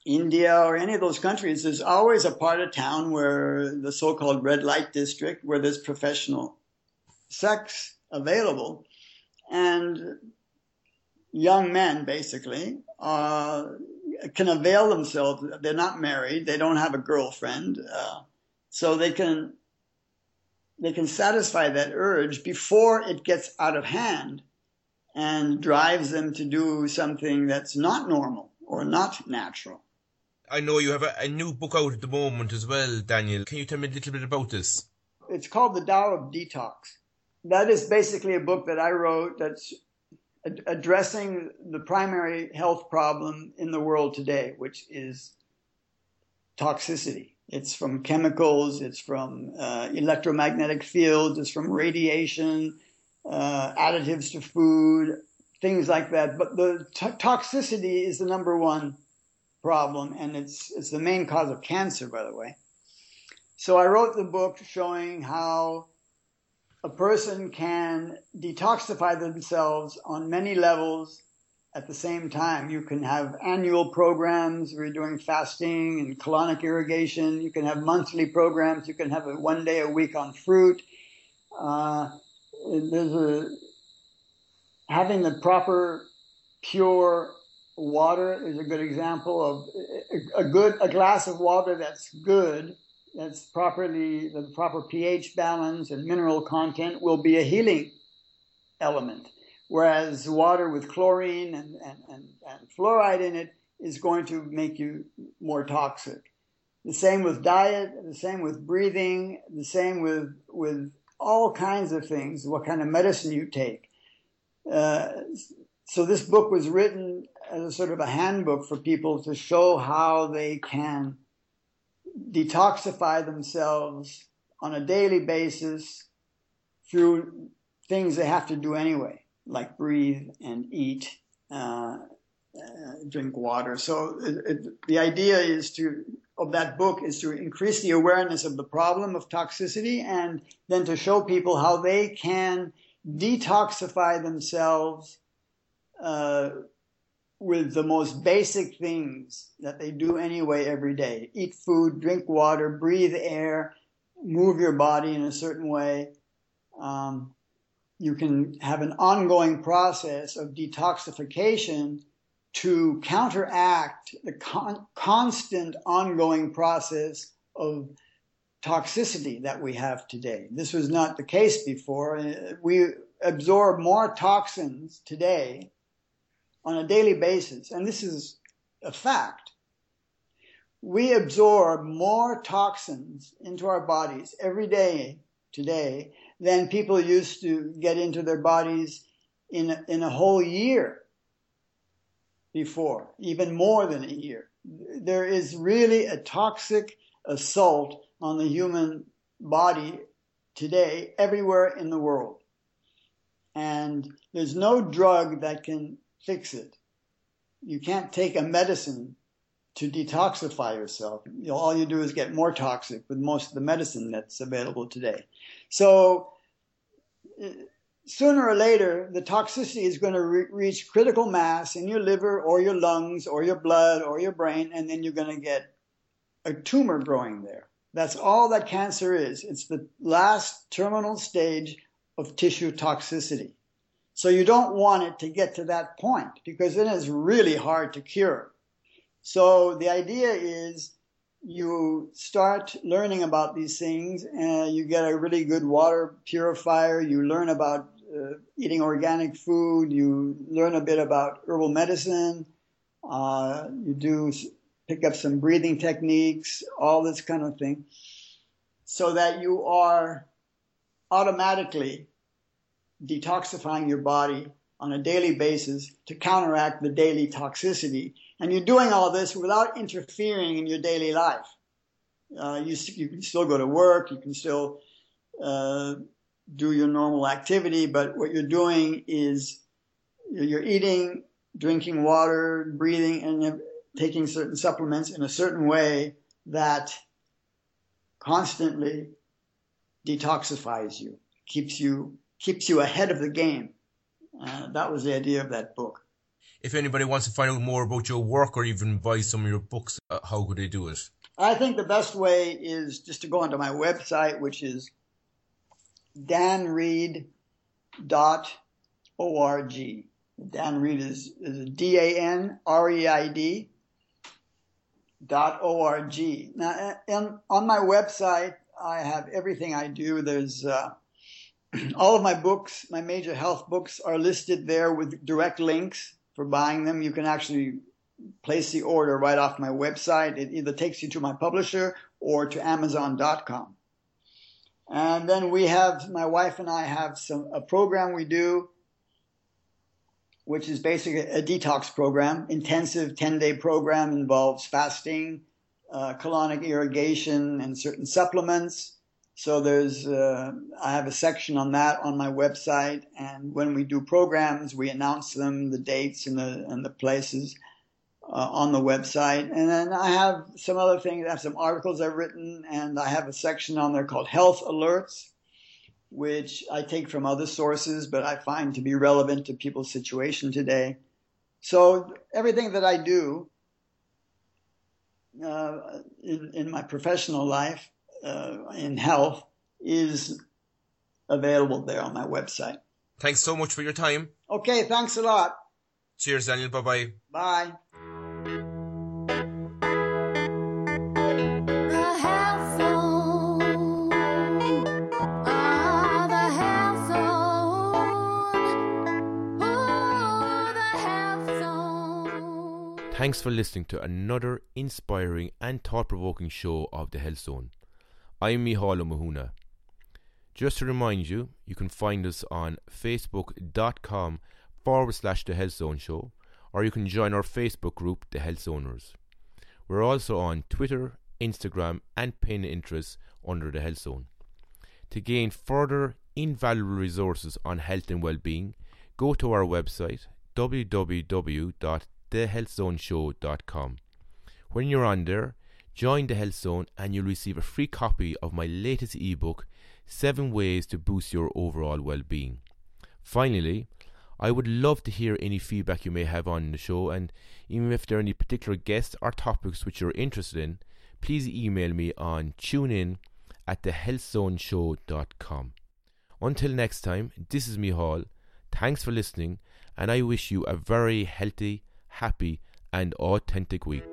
India or any of those countries, there's always a part of town where the so-called red light district, where there's professional sex available, and young men basically uh, can avail themselves. They're not married, they don't have a girlfriend, uh, so they can they can satisfy that urge before it gets out of hand and drives them to do something that's not normal or not natural. I know you have a, a, new book out at the moment as well, Daniel. Can you tell me a little bit about this? It's called The Tao of Detox. That is basically a book that I wrote that's ad- addressing the primary health problem in the world today, which is toxicity. It's from chemicals, it's from uh, electromagnetic fields, it's from radiation, uh, additives to food, things like that. But the t- toxicity is the number one problem, and it's it's the main cause of cancer, by the way. So I wrote the book showing how a person can detoxify themselves on many levels at the same time. You can have annual programs where you're doing fasting and colonic irrigation. You can have monthly programs. You can have a one day a week on fruit. Uh, there's a having the proper pure water is a good example of a good a glass of water that's good that's properly the proper pH balance and mineral content will be a healing element whereas water with chlorine and, and, and, and fluoride in it is going to make you more toxic. The same with diet the same with breathing the same with with all kinds of things what kind of medicine you take. Uh, so this book was written as a sort of a handbook for people to show how they can detoxify themselves on a daily basis through things they have to do anyway, like breathe and eat, uh, uh, drink water. So it, it, the idea is to of that book is to increase the awareness of the problem of toxicity and then to show people how they can detoxify themselves uh, with the most basic things that they do anyway every day eat food, drink water, breathe air, move your body in a certain way. Um, you can have an ongoing process of detoxification to counteract the con- constant ongoing process of toxicity that we have today. This was not the case before. Uh, we absorb more toxins today on a daily basis, and this is a fact, we absorb more toxins into our bodies every day today than people used to get into their bodies in in a whole year. before, even more than a year. There is really a toxic assault on the human body today everywhere in the world. And there's no drug that can fix it. You can't take a medicine to detoxify yourself. You know, all you do is get more toxic with most of the medicine that's available today. So sooner or later, the toxicity is going to re- reach critical mass in your liver or your lungs or your blood or your brain, and then you're going to get a tumor growing there. That's all that cancer is. It's the last terminal stage of tissue toxicity. So you don't want it to get to that point because then it's really hard to cure. So the idea is you start learning about these things and you get a really good water purifier. You learn about uh, eating organic food. You learn a bit about herbal medicine. Uh, you do pick up some breathing techniques, all this kind of thing, so that you are automatically detoxifying your body on a daily basis to counteract the daily toxicity. And you're doing all this without interfering in your daily life. Uh, you, you can still go to work, you can still uh, do your normal activity, but what you're doing is you're eating, drinking water, breathing, and taking certain supplements in a certain way that constantly detoxifies you, keeps you keeps you ahead of the game. Uh, that was the idea of that book. If anybody wants to find out more about your work or even buy some of your books, uh, how could they do it? I think the best way is just to go onto my website, which is danreid.org. Dan Reid is, is D A N R E I D dot O-R-G. Now, uh, and on my website, I have everything I do. There's uh, all of my books, my major health books are listed there with direct links for buying them. You can actually place the order right off my website. It either takes you to my publisher or to Amazon.com. And then we have, my wife and I have some, a program we do, which is basically a detox program, intensive 10 day program involves fasting, uh, colonic irrigation and certain supplements. So there's, uh, I have a section on that on my website. And when we do programs, we announce them, the dates and the, and the places uh, on the website. And then I have some other things. I have some articles I've written, and I have a section on there called Health Alerts, which I take from other sources, but I find to be relevant to people's situation today. So everything that I do uh, in, in my professional life, in health, is available there on my website. Thanks so much for your time. Okay, thanks a lot. Cheers, Daniel. Bye bye. Bye. The health zone. Ah, the health zone. Ooh, the health zone. Thanks for listening to another inspiring and thought provoking show of The Health Zone. I'm Micheál O'Mathúna. Just to remind you, you can find us on facebook.com forward slash The Health Zone Show, or you can join our Facebook group, The Health Zoners. We're also on Twitter, Instagram, and Pinterest under The Health Zone. To gain further invaluable resources on health and well-being, go to our website www.thehealthzoneshow.com. When you're on there, join the Health Zone and you'll receive a free copy of my latest ebook, 7 Ways to Boost Your Overall Well-being. Finally, I would love to hear any feedback you may have on the show and even if there are any particular guests or topics which you're interested in, please email me on tunein at thehealthzoneshow.com. Until next time, this is me, Micheál. Thanks for listening, and I wish you a very healthy, happy, and authentic week.